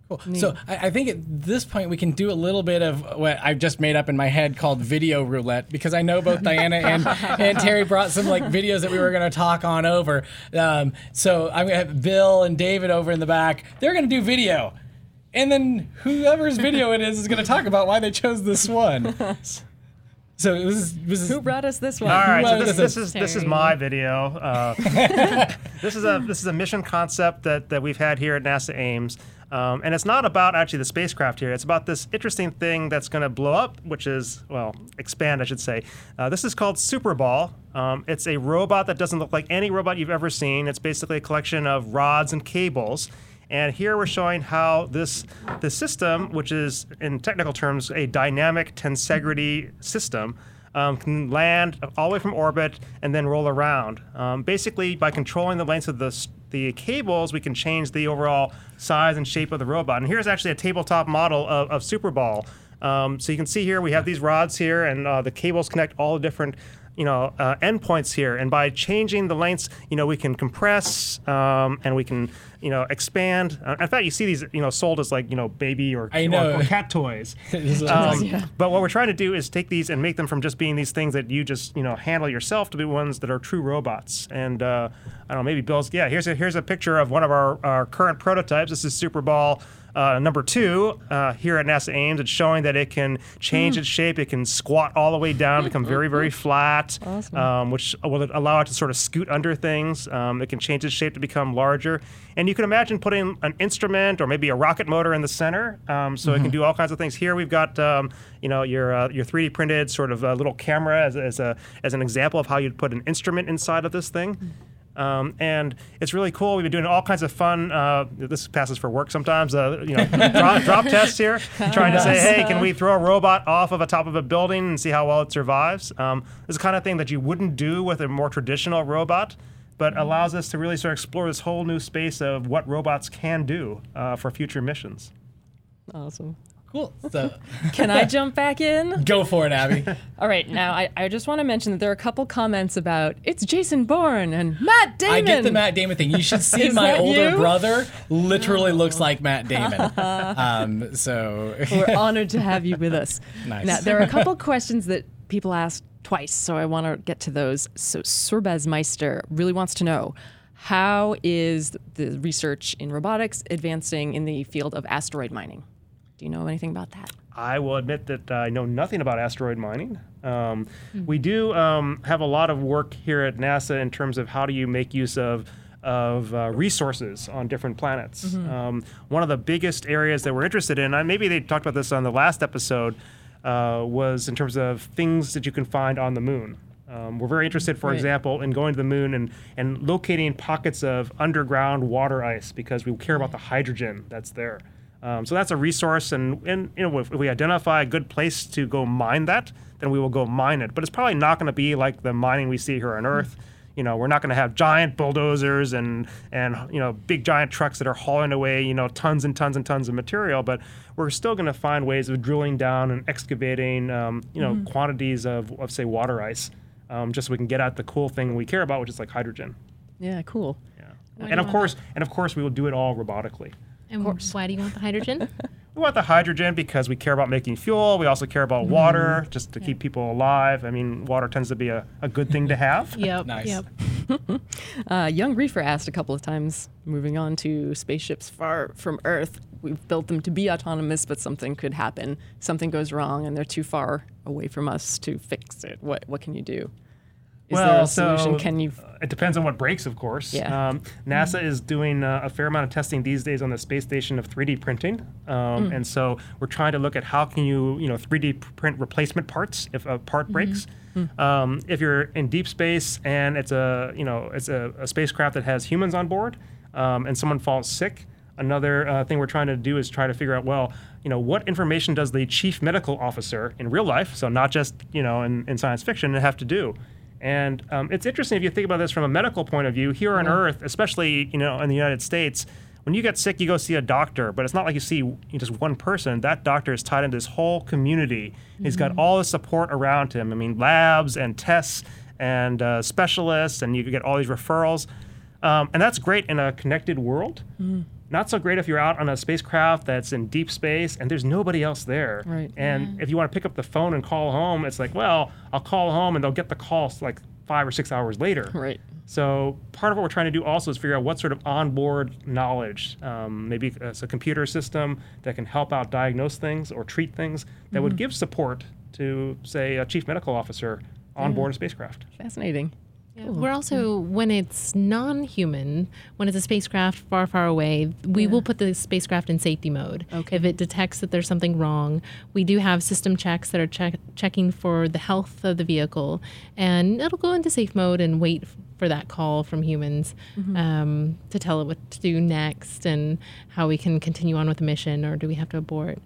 Cool. So I, I think at this point we can do a little bit of what I've just made up in my head called video roulette because I know both Diana and, and Terry brought some like videos that we were going to talk on over. Um, so I'm going to have Bill and David over in the back. They're going to do video. And then whoever's video it is is going to talk about why they chose this one. So this is, this is Who brought us this one? All right, so this, this this is this is my video. Uh, this is a this is a mission concept that that we've had here at NASA Ames, um, and it's not about actually the spacecraft here. It's about this interesting thing that's going to blow up, which is well expand, I should say. Uh, this is called Superball. Um, it's a robot that doesn't look like any robot you've ever seen. It's basically a collection of rods and cables. And here we're showing how this the system, which is in technical terms a dynamic tensegrity system, um, can land all the way from orbit and then roll around. Um, basically, by controlling the length of the the cables, we can change the overall size and shape of the robot. And here's actually a tabletop model of, of Superball. Um, so you can see here we have these rods here, and uh, the cables connect all the different you know uh, endpoints here. And by changing the lengths, you know we can compress um, and we can you know expand. Uh, in fact, you see these you know sold as like you know baby or, or, or cat toys. Um, awesome. But what we're trying to do is take these and make them from just being these things that you just you know handle yourself to be ones that are true robots. And uh, I don't know, maybe Bill's. Yeah, here's a here's a picture of one of our, our current prototypes. This is Super Ball. Uh, number two uh, here at NASA Ames, it's showing that it can change its shape. It can squat all the way down, become very, very flat, um, which will allow it to sort of scoot under things. Um, it can change its shape to become larger. And you can imagine putting an instrument or maybe a rocket motor in the center, um, so it can do all kinds of things. Here we've got um, you know your uh, your 3D printed sort of uh, little camera as, as a as an example of how you'd put an instrument inside of this thing. Um, and it's really cool. We've been doing all kinds of fun. Uh, this passes for work sometimes. Uh, you know, drop, drop tests here, trying to say, hey, can we throw a robot off of a top of a building and see how well it survives? Um, this is the kind of thing that you wouldn't do with a more traditional robot, but allows us to really sort of explore this whole new space of what robots can do uh, for future missions. Awesome. Cool. So Can I jump back in? go for it, Abby. All right, now I, I just want to mention that there are a couple comments about it's Jason Bourne and Matt Damon. I get the Matt Damon thing. You should see Is my that older you? brother. Literally looks like Matt Damon. Um, so We're honored to have you with us. Nice. Now, there are a couple questions that people asked twice, so I want to get to those. So, Surbaz Meister really wants to know how is the research in robotics advancing in the field of asteroid mining? Do you know anything about that? I will admit that I know nothing about asteroid mining. Um, We do um, have a lot of work here at NASA in terms of how do you make use of of uh, resources on different planets. Um, one of the biggest areas that we're interested in, and maybe they talked about this on the last episode, uh, was in terms of things that you can find on the moon. Um, we're very interested, for Right. example, in going to the moon and, and locating pockets of underground water ice because we care about the hydrogen that's there. Um, so that's a resource, and, and you know if, if we identify a good place to go mine that, then we will go mine it. But it's probably not going to be like the mining we see here on Earth. You know, we're not going to have giant bulldozers and and you know big giant trucks that are hauling away you know tons and tons and tons of material. But we're still going to find ways of drilling down and excavating um, you know quantities of, of say water ice, um, just so we can get at the cool thing we care about, which is like hydrogen. Yeah, cool. Yeah. Why And of course, and of course, we will do it all robotically. And why do you want the hydrogen? We want the hydrogen because we care about making fuel. We also care about water just to keep people alive. I mean, water tends to be a, a good thing to have. yep. Nice. Yep. Uh, Young Reefer asked a couple of times, moving on to spaceships far from Earth. We've built them to be autonomous, but something could happen. Something goes wrong, and they're too far away from us to fix it. What what can you do? Is there a solution? so, can you? it depends on what breaks, of course. Yeah. Um, NASA is doing uh, a fair amount of testing these days on the space station of 3D printing, um, and so we're trying to look at how can you, you know, 3D print replacement parts if a part breaks. Um, if you're in deep space and it's a, you know, it's a, a spacecraft that has humans on board, um, and someone falls sick, Another uh, thing we're trying to do is try to figure out, well, you know, what information does the chief medical officer in real life, so not just you know in, in science fiction, have to do? And um, it's interesting if you think about this from a medical point of view. Here on Earth, especially you know in the United States, when you get sick, you go see a doctor, but it's not like you see just one person. That doctor is tied into this whole community. He's got all the support around him. I mean, labs and tests and uh, specialists, and you get all these referrals. Um, and that's great in a connected world. Not so great if you're out on a spacecraft that's in deep space and there's nobody else there. Right. And if you want to pick up the phone and call home, it's like, well, I'll call home and they'll get the call like five or six hours later. Right. So part of what we're trying to do also is figure out what sort of onboard knowledge, um, maybe it's a computer system that can help out diagnose things or treat things that would give support to, say, a chief medical officer on board a spacecraft. Fascinating. Yeah, We're also when it's non-human, when it's a spacecraft far, far away, we will put the spacecraft in safety mode. Okay. If it detects that there's something wrong, we do have system checks that are check- checking for the health of the vehicle, and it'll go into safe mode and wait for that call from humans um, to tell it what to do next and how we can continue on with the mission, or do we have to abort?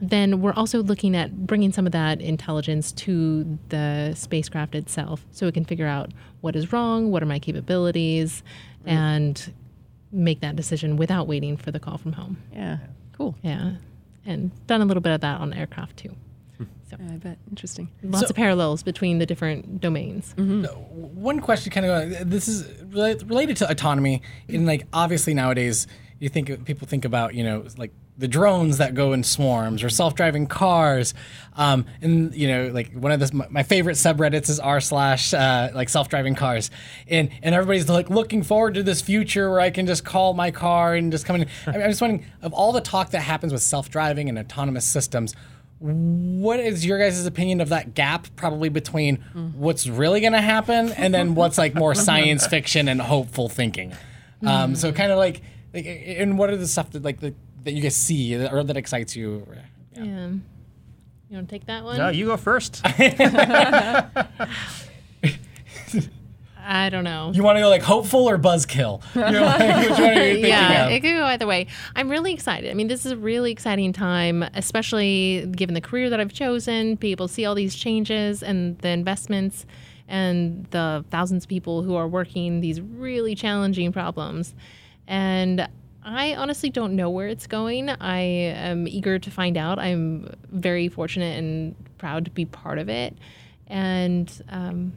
Then we're also looking at bringing some of that intelligence to the spacecraft itself, so it can figure out what is wrong, what are my capabilities, and make that decision without waiting for the call from home. Yeah. Cool. Yeah, and done a little bit of that on aircraft too. So Yeah, I bet. Interesting. lots So- of parallels between the different domains. one question kind of this is related to autonomy in like obviously nowadays you think people think about you know like the drones that go in swarms or self-driving cars um, and you know like one of this my my favorite subreddits is r slash uh, like self-driving cars and and everybody's like looking forward to this future where i can just call my car and just come in I mean, i'm just wondering of all the talk that happens with self-driving and autonomous systems what is your guys' opinion of that gap probably between what's really going to happen and then what's like more science fiction and hopeful thinking um, so kind of like, like and what are the stuff that like the, that you guys see or that excites you Yeah. You want to take that one? No, you go first. I don't know. you want to go like hopeful or buzzkill You're like, which one are you yeah, of? it could go either way. I'm really excited. I mean, this is a really exciting time, especially given the career that I've chosen. People see all these changes and the investments and the thousands of people who are working these really challenging problems. And I honestly don't know where it's going. I am eager to find out. I'm very fortunate and proud to be part of it. And um,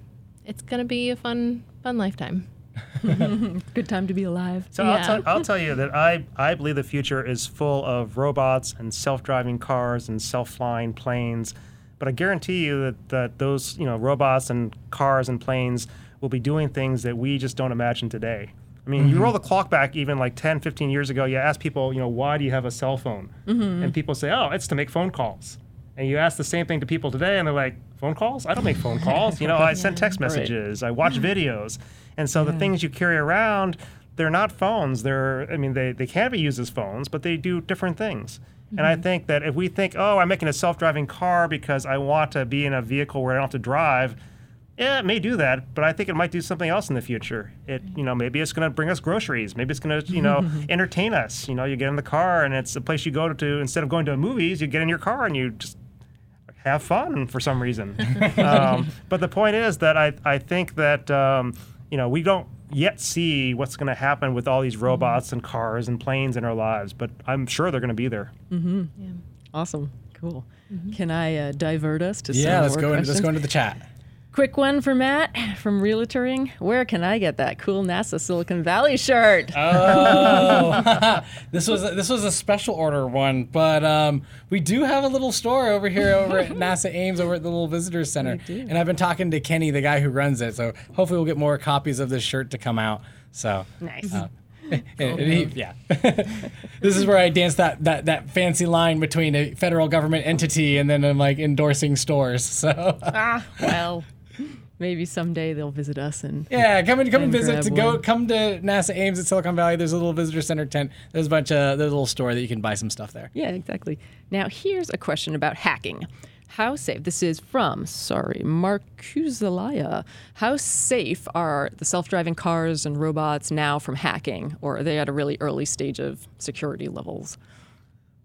it's going to be a fun, fun lifetime. Good time to be alive. So Yeah. I'll, tell, I'll tell you that I, I believe the future is full of robots and self-driving cars and self-flying planes. But I guarantee you that, that those you know robots and cars and planes will be doing things that we just don't imagine today. I mean, you mm-hmm. roll the clock back even like 10, 15 years ago, you ask people, you know, why do you have a cell phone? Mm-hmm. And people say, oh, it's to make phone calls. And you ask the same thing to people today, and they're like, phone calls? I don't make phone calls. You know, I send text messages, I watch mm-hmm. videos. And so the things you carry around, they're not phones. They're, I mean, they, they can be used as phones, but they do different things. And I mm-hmm. think that if we think, oh, I'm making a self driving car because I want to be in a vehicle where I don't have to drive, yeah, it may do that, but I think it might do something else in the future. It, you know, maybe it's going to bring us groceries. Maybe it's going to, you know, entertain us. You know, you get in the car and it's a place you go to. Instead of going to movies, you get in your car and you just have fun for some reason. um, but the point is that I, I think that um, you know we don't yet see what's going to happen with all these robots and cars and planes in our lives, but I'm sure they're going to be there. Mm-hmm. Yeah. Awesome. Cool. Can I uh, divert us to yeah some let's more go into, let's go into the chat Quick one for Matt from Realtoring. Where can I get that cool NASA Silicon Valley shirt? Oh, this was a, this was a special order one, but um, we do have a little store over here over at NASA Ames over at the little visitor center, and I've been talking to Kenny, the guy who runs it. So hopefully we'll get more copies of this shirt to come out. So nice. uh, and he- yeah, this is where I dance that, that that fancy line between a federal government entity and then I'm like endorsing stores. So ah, well, maybe someday they'll visit us and Yeah, come and come and And visit. To go, one. come to NASA Ames at Silicon Valley. There's a little visitor center tent. There's a bunch of there's a little store that you can buy some stuff there. Yeah, exactly. Now, here's a question about hacking. How safe? This is from, sorry, Marcuzalaya. How safe are the self driving cars and robots now from hacking, or are they at a really early stage of security levels?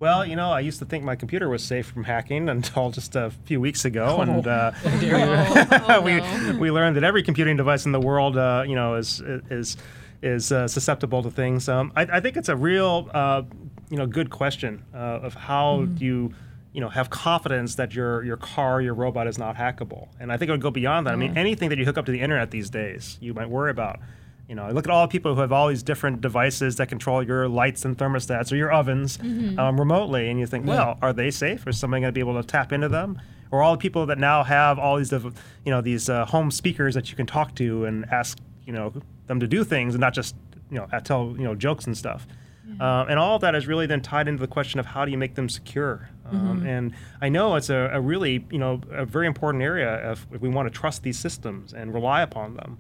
Well, you know, I used to think my computer was safe from hacking until just a few weeks ago, and uh, Oh, we no. we learned that every computing device in the world, uh, you know, is is is uh, susceptible to things. Um, I, I think it's a real, uh, you know, good question uh, of how do you, you know, have confidence that your your car, your robot is not hackable. And I think it would go beyond that. I mean, anything that you hook up to the internet these days, you might worry about. You know, look at all the people who have all these different devices that control your lights and thermostats or your ovens um, remotely, and you think, well, are they safe? Is somebody going to be able to tap into them? Or all the people that now have all these, you know, these uh, home speakers that you can talk to and ask, you know, them to do things and not just, you know, tell, you know, jokes and stuff. Uh, and all of that is really then tied into the question of how do you make them secure. Um, and I know it's a, a really, you know, a very important area if, if we want to trust these systems and rely upon them.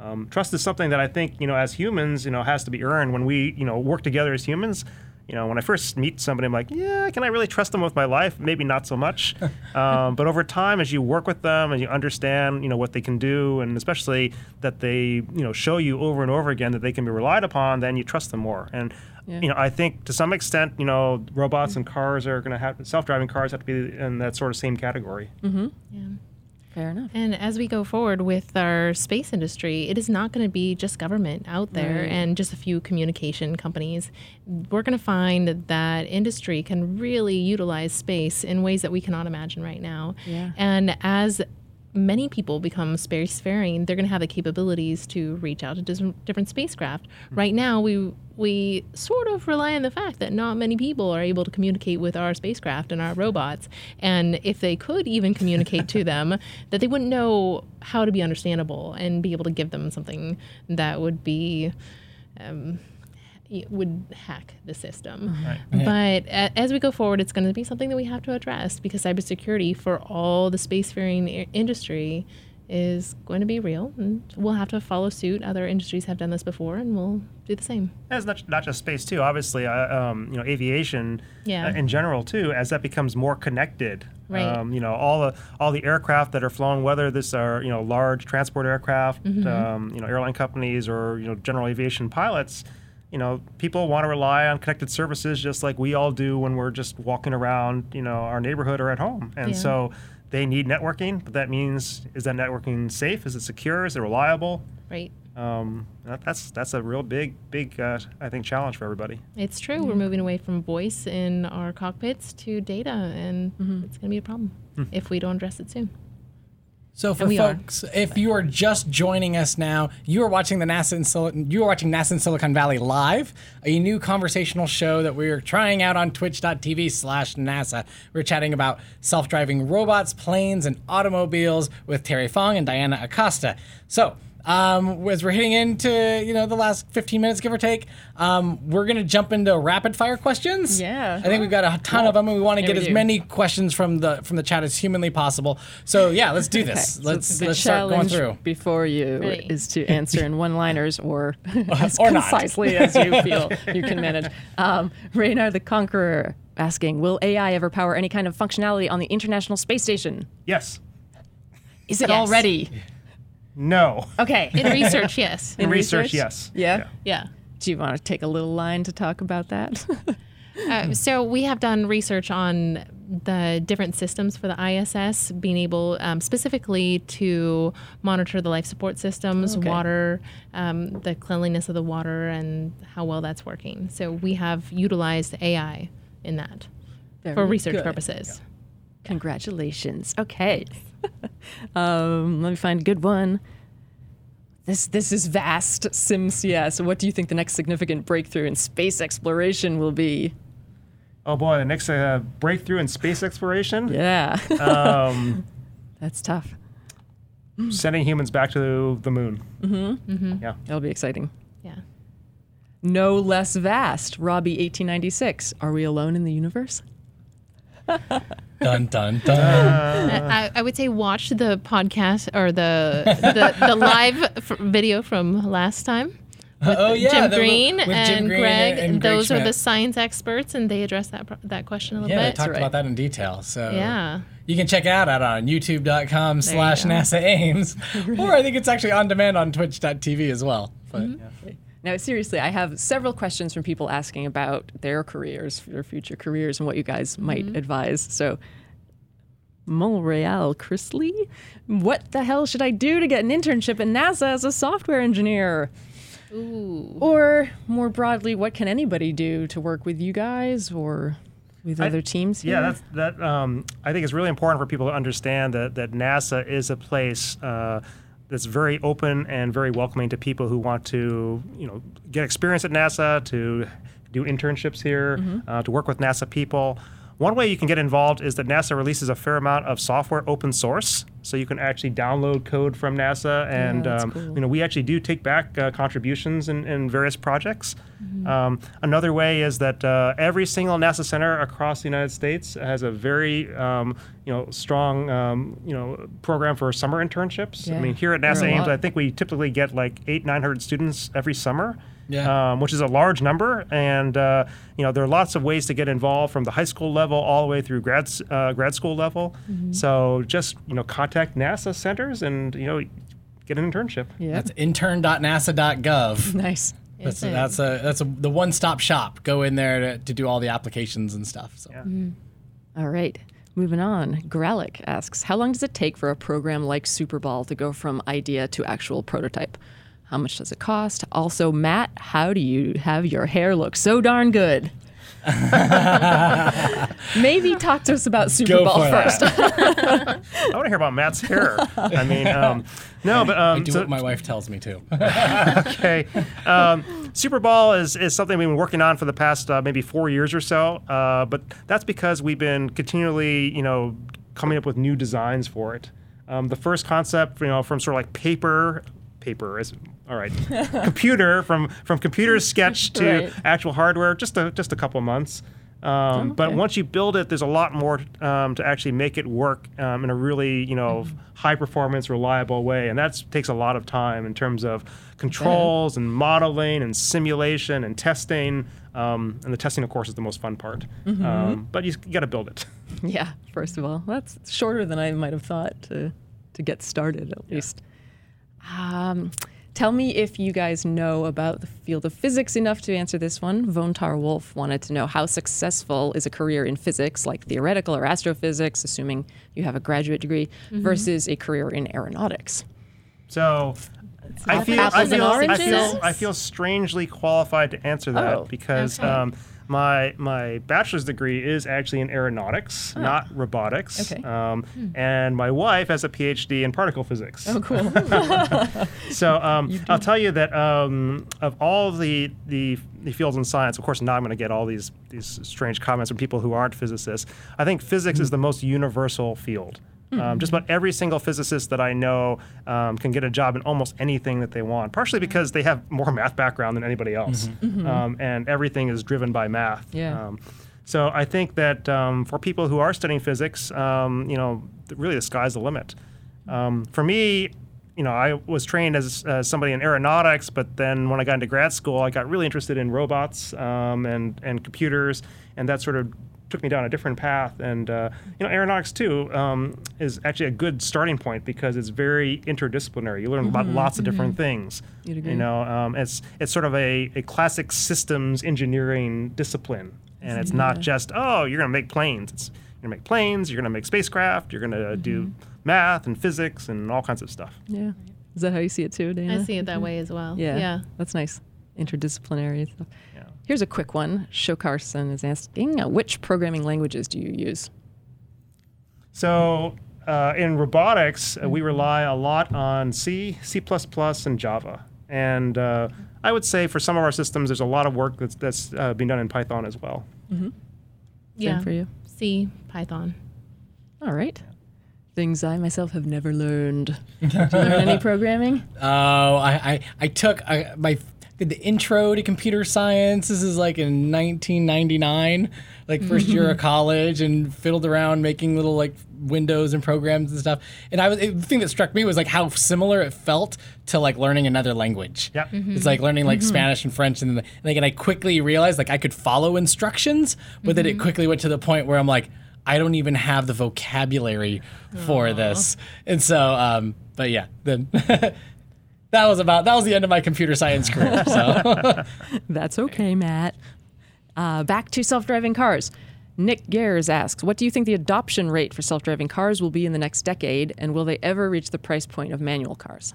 Um, trust is something that I think, you know, as humans, you know, has to be earned when we, you know, work together as humans. You know, when I first meet somebody, I'm like, yeah, can I really trust them with my life? Maybe not so much. um, but over time, as you work with them and you understand, you know, what they can do, and especially that they, you know, show you over and over again that they can be relied upon, then you trust them more. And Yeah. you know, I think to some extent, you know, robots and cars are going to have self-driving cars have to be in that sort of same category. Yeah. Fair enough. And as we go forward with our space industry, it is not going to be just government out there Right. and just a few communication companies. We're going to find that industry can really utilize space in ways that we cannot imagine right now. Yeah. And as many people become spacefaring, they're going to have the capabilities to reach out to dis- different spacecraft. Right now, we we sort of rely on the fact that not many people are able to communicate with our spacecraft and our robots. And if they could even communicate to them, that they wouldn't know how to be understandable and be able to give them something that would be. Um, would hack the system. But a- as we go forward, it's going to be something that we have to address because cybersecurity for all the spacefaring i- industry is going to be real. And we'll have to follow suit. Other industries have done this before, and we'll do the same. And it's not, not just space too. Obviously, uh, um, you know, aviation Yeah. uh, in general too. As that becomes more connected, Right. um, you know, all the all the aircraft that are flown, whether this are you know large transport aircraft, Mm-hmm. um, you know, airline companies or you know general aviation pilots. You know, people want to rely on connected services just like we all do when we're just walking around, you know, our neighborhood or at home. And Yeah. so they need networking. But that means, is that networking safe? Is it secure? Is it reliable? Right? Um, that, that's that's a real big, big, uh, I think, challenge for everybody. It's true. We're moving away from voice in our cockpits to data, and it's going to be a problem if we don't address it soon. So for we are. folks, if you are just joining us now, you are watching the NASA in Silicon, you are watching NASA in Silicon Valley live, a new conversational show that we are trying out on twitch.tv slash NASA. We're chatting about self-driving robots, planes, and automobiles with Terry Fong and Diana Acosta. So um, as we're hitting into you know the last 15 minutes, give or take, um, we're gonna jump into rapid fire questions. Yeah. I think we've got a ton of them, and we want to Yeah, get as do. many questions from the from the chat as humanly possible. So yeah, let's do this. So let's the let's start going through. before you Ready. is to answer in one-liners or as Or concisely as you feel you can manage. Um, Reynard the Conqueror asking, will AI ever power any kind of functionality on the International Space Station? Yes. Is it Yes. already? No. Okay. In research, yes. In research, yes. Yeah? Yeah. Do you want to take a little line to talk about that? Uh, so we have done research on the different systems for the ISS, being able um, specifically to monitor the life support systems, Okay. water, um, the cleanliness of the water, and how well that's working. So we have utilized AI in that for research good. purposes. Congratulations. Okay. um, let me find a good one. This this is vast. SimCS. What do you think the next significant breakthrough in space exploration will be? Oh boy, the next uh, breakthrough in space exploration, Yeah. um, That's tough. sending humans back to the moon. Mm-hmm. Yeah. That'll be exciting. Yeah. No less vast. Robbie 1896. Are we alone in the universe? Dun dun dun. I, I would say watch the podcast or the the, the live f- video from last time. oh yeah, Jim the- Green with Jim and Green Greg, and Greg those are the science experts, and they address that that question a little bit. Yeah, they talked right. about that in detail. So Yeah. you can check it out at on youtube.com you slash. NASA Ames. or I think it's actually on demand on twitch.tv as well. But Mm-hmm. Now, seriously, I have several questions from people asking about their careers, their future careers, and what you guys might advise. So, Mulreal Chrisley, what the hell should I do to get an internship at NASA as a software engineer? Ooh. Or more broadly, what can anybody do to work with you guys or with I- other teams here? Yeah, that's that. Um, I think it's really important for people to understand that that NASA is a place uh, that's very open and very welcoming to people who want to, you know, get experience at NASA, to do internships here, uh, to work with NASA people. One way you can get involved is that NASA releases a fair amount of software open source, so you can actually download code from NASA, and that's um, cool. you know we actually do take back uh, contributions in, in various projects. Um, another way is that uh, every single NASA center across the United States has a very um, you know strong um, you know program for summer internships. Yeah. I mean here at NASA Ames. I think we typically get like eight nine hundred students every summer. Yeah. Um, which is a large number, and uh, you know there are lots of ways to get involved from the high school level all the way through grad uh, grad school level. So just you know contact NASA centers and you know get an internship. Yeah. that's intern.nasa.gov. nice. That's, Is it? that's a that's a the one stop shop. Go in there to, to do all the applications and stuff. So Yeah. All right. Moving on, Gralic asks, how long does it take for a program like Super Superball to go from idea to actual prototype? How much does it cost? Also, Matt, how do you have your hair look so darn good? Maybe talk to us about Superball for that. first. I want to hear about Matt's hair. I mean, um, no, but um, I do so- what my wife tells me to. okay. Um, Superball is, is something we've been working on for the past uh, maybe four years or so, uh, but that's because we've been continually, you know, coming up with new designs for it. Um, the first concept, you know, from sort of like paper, paper is all right, computer from from computer sketch to Right. actual hardware, just a just a couple of months. Um, But okay. once you build it, there's a lot more um, to actually make it work um, in a really, you know, high performance, reliable way, and that takes a lot of time in terms of controls and modeling and simulation and testing. Um, and the testing, of course, is the most fun part. Um, but you, got to build it. yeah, first of all, that's shorter than I might have thought to, to get started, at least. Um, tell me if you guys know about the field of physics enough to answer this one. Vontar Wolf wanted to know how successful is a career in physics, like theoretical or astrophysics, assuming you have a graduate degree, versus a career in aeronautics. So I feel, I apples and feel, I feel, I feel strangely qualified to answer that Oh, because okay. um, my my bachelor's degree is actually in aeronautics, not robotics. Okay. Um, And my wife has a PhD in particle physics. Oh, cool. So um, I'll tell you that um, of all the, the the fields in science, of course, now I'm going to get all these these strange comments from people who aren't physicists. I think physics is the most universal field. Um, just about every single physicist that I know um, can get a job in almost anything that they want. Partially because they have more math background than anybody else, um, and everything is driven by math. Yeah. Um, so I think that um, for people who are studying physics, um, you know, really the sky's the limit. Um, for me, you know, I was trained as uh, somebody in aeronautics, but then when I got into grad school, I got really interested in robots um, and and computers, and that sort of took me down a different path. And uh, you know, aeronautics too um, is actually a good starting point because it's very interdisciplinary. You learn about lots of different things. You'd agree. You know, um, it's it's sort of a, a classic systems engineering discipline, and it's not just oh, you're going to make planes. It's you're going to make planes. You're going to make spacecraft. You're going to do math and physics and all kinds of stuff. yeah. Is that how you see it too, Diana? I see it that way as well. Yeah. Yeah. That's nice. Interdisciplinary stuff. Yeah. Here's a quick one. Shokarson is asking, uh, which programming languages do you use? So uh, in robotics, uh, we rely a lot on C, C++, and Java. And uh, I would say for some of our systems, there's a lot of work that's that's uh, being done in Python as well. yeah. Same for you? C, Python. All right. Things I myself have never learned. Did you learn any programming? Oh, I, I, I took I, my did the intro to computer science. This is like in 1999, like 1st year of college, and fiddled around making little like windows and programs and stuff. And I was the thing that struck me was like how similar it felt to like learning another language. Yep. It's mm-hmm. like learning like mm-hmm. Spanish and French, and then and again I quickly realized like I could follow instructions, but then it mm-hmm. quickly went to the point where I'm like. I don't even have the vocabulary for this, and so, um, but yeah, then that was about that was the end of my computer science career. So That's okay, Matt. Uh, back to self driving cars. Nick Gares asks, What do you think the adoption rate for self driving cars will be in the next decade, and will they ever reach the price point of manual cars?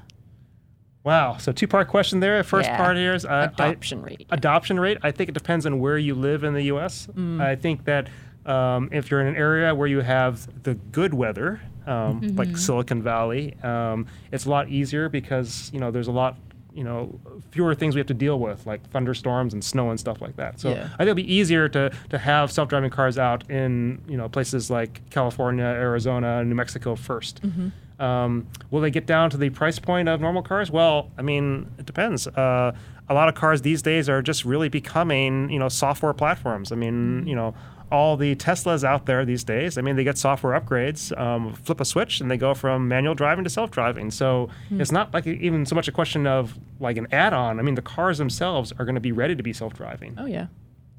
Wow. So two part question there. First Yeah. part here is uh, I- Adoption rate. adoption rate. I think it depends on where you live in the U.S. I think that um, if you're in an area where you have the good weather, um, like Silicon Valley, um, it's a lot easier because you know there's a lot you know fewer things we have to deal with like thunderstorms and snow and stuff like that. So Yeah. I think it'll be easier to to have self-driving cars out in you know places like California, Arizona, New Mexico 1st Um, will they get down to the price point of normal cars? Well, I mean, it depends. Uh, a lot of cars these days are just really becoming, you know, software platforms. I mean, you know, all the Teslas out there these days. I mean, they get software upgrades, um, flip a switch, and they go from manual driving to self-driving. So it's not like even so much a question of like an add-on. I mean, the cars themselves are going to be ready to be self-driving. Oh, yeah.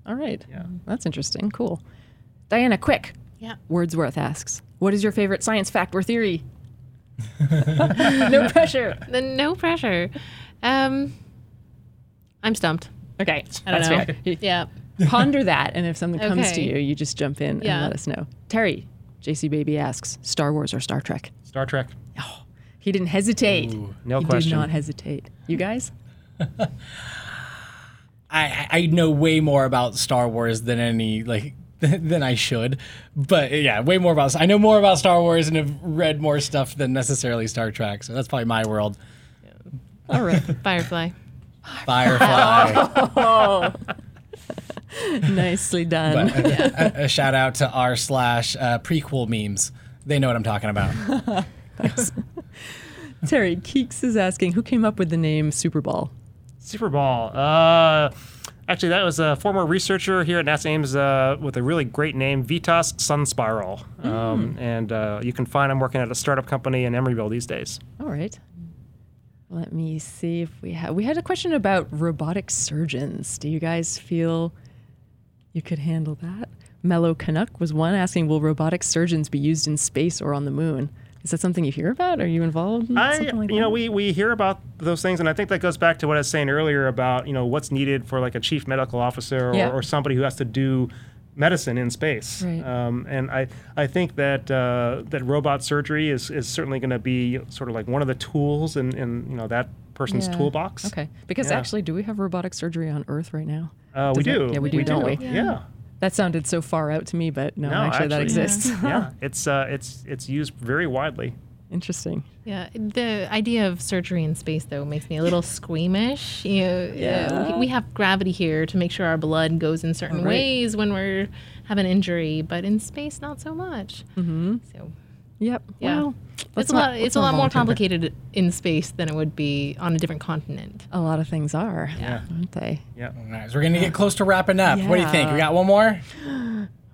All right. Yeah. That's interesting. Cool. Diana, quick. Yeah. Wordsworth asks, What is your favorite science fact or theory? no pressure. Then no pressure. Um, I'm stumped. Okay. I don't That's know. fair. Yeah. Ponder that, and if something comes to you, you just jump in and let us know. Terry, JC Baby asks, Star Wars or Star Trek? Star Trek. Oh, he didn't hesitate. no he question. did not hesitate. You guys? I I know way more about Star Wars than any like than I should, but yeah, way more about. I know more about Star Wars and have read more stuff than necessarily Star Trek. So that's probably my world. All right. Firefly. Firefly. Nicely done. But a, a- a shout out to r slash uh, prequel memes. They know what I'm talking about. Terry Keeks is asking, who came up with the name Super Ball? Super Ball. Uh, actually, that was a former researcher here at NASA Ames uh, with a really great name, Vytas SunSpiral. Um, and uh, you can find him working at a startup company in Emeryville these days. All right. Let me see if we have. We had a question about robotic surgeons. Do you guys feel you could handle that? Mellow Canuck was one asking, will robotic surgeons be used in space or on the moon? Is that something you hear about? Are you involved in I, something like you know, we, we hear about those things, and I think that goes back to what I was saying earlier about, you know, what's needed for like a chief medical officer or, Yeah. or somebody who has to do medicine in space. Right. Um, and I, I think that uh, that robot surgery is, is certainly going to be sort of like one of the tools in, in you know that person's Yeah. toolbox. Okay. Because Yeah. actually, do we have robotic surgery on Earth right now? Uh, we Does it- do. yeah, we do, don't we? Yeah. That sounded so far out to me, but no, No, actually, that exists. yeah, it's uh, it's it's used very widely. Interesting. Yeah, the idea of surgery in space though makes me a little squeamish. You know, Yeah. we, we have gravity here to make sure our blood goes in certain Right. ways when we're have an injury, but in space not so much. Mm-hmm. So Yep. yeah, Well, let's it's a not- lot. It's a lot more volunteer. complicated in space than it would be on a different continent. A lot of things are, Yeah. aren't they? Yeah. All right, so we're gonna get close to wrapping up. What do you think? We got one more.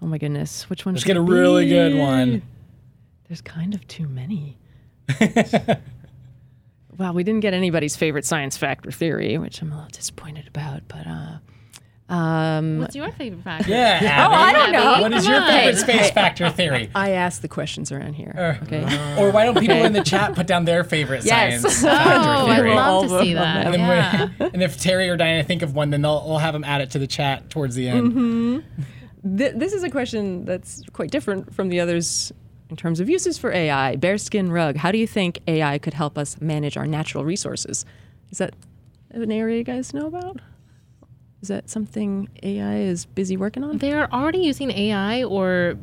Oh my goodness, which one? Let's get a it really good one. There's kind of too many. well, we didn't get anybody's favorite science fact or theory, which I'm a little disappointed about. But uh, um, What's your favorite fact? Yeah. oh, I don't know. What is your favorite space factor theory? I ask the questions around here. Okay. Or why don't people in the chat put down their favorite Yes. science Oh, factor I'd theory? love All to see that. and, then Yeah. we- and if Terry or Diana think of one, then they'll we'll have them add it to the chat towards the end. Th- this is a question that's quite different from the others in terms of uses for AI. Bearskin rug. How do you think AI could help us manage our natural resources? Is that an area you guys know about? Is that something AI is busy working on? They're already using AI or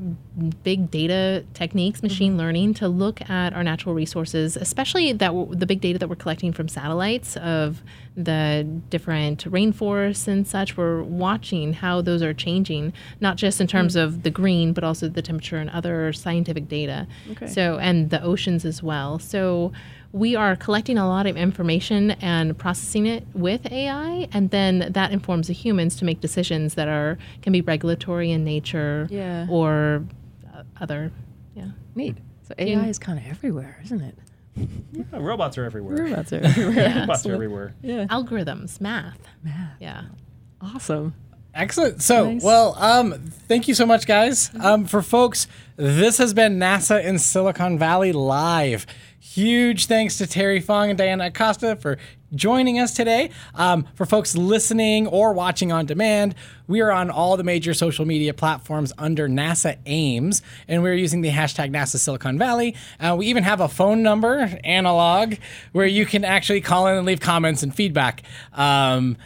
big data techniques, mm-hmm. machine learning, to look at our natural resources, especially that w- the big data that we're collecting from satellites of the different rainforests and such. We're watching how those are changing, not just in terms mm. of the green, but also the temperature and other scientific data. Okay. So and the oceans as well. So we are collecting a lot of information and processing it with AI, and then that informs the humans to make decisions that are can be regulatory in nature Yeah. or uh, other. Yeah. Neat. So AI is kind of everywhere, isn't it? Yeah, robots are everywhere. Robots are everywhere. Robots are everywhere. yeah. Algorithms, math. Math. Yeah. Awesome. Excellent. So, Nice. well, um, thank you so much, guys. Um, for folks, this has been NASA in Silicon Valley live. Huge thanks to Terry Fong and Diana Acosta for joining us today. Um, for folks listening or watching on demand, we are on all the major social media platforms under NASA Ames, and we're using the hashtag NASA Silicon Valley. Uh, we even have a phone number, analog, where you can actually call in and leave comments and feedback. Um,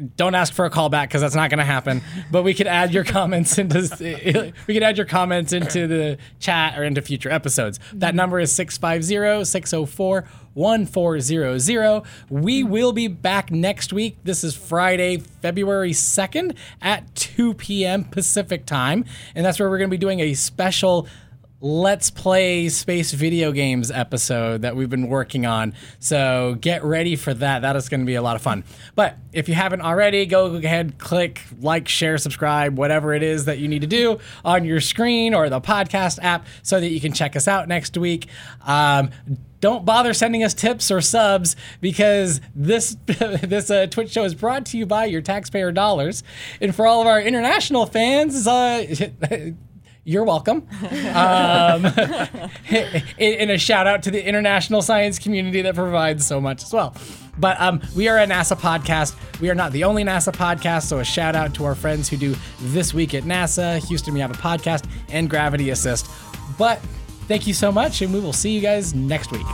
don't ask for a callback because that's not going to happen. But we could add your comments into we could add your comments into the chat or into future episodes. That number is 650-604-1400. We will be back next week. This is Friday, February 2nd at 2 p.m. Pacific time, and that's where we're going to be doing a special Let's Play Space Video Games episode that we've been working on. So get ready for that. That is going to be a lot of fun. But if you haven't already, go ahead, click like, share, subscribe, whatever it is that you need to do on your screen or the podcast app so that you can check us out next week. Um, don't bother sending us tips or subs because this this uh, Twitch show is brought to you by your taxpayer dollars. And for all of our international fans, uh, you're welcome. Um, a shout out to the international science community that provides so much as well. But um, we are a NASA podcast. We are not the only NASA podcast, so a shout out to our friends who do This Week at NASA, Houston We Have a Podcast, and Gravity Assist. But thank you so much, and we will see you guys next week.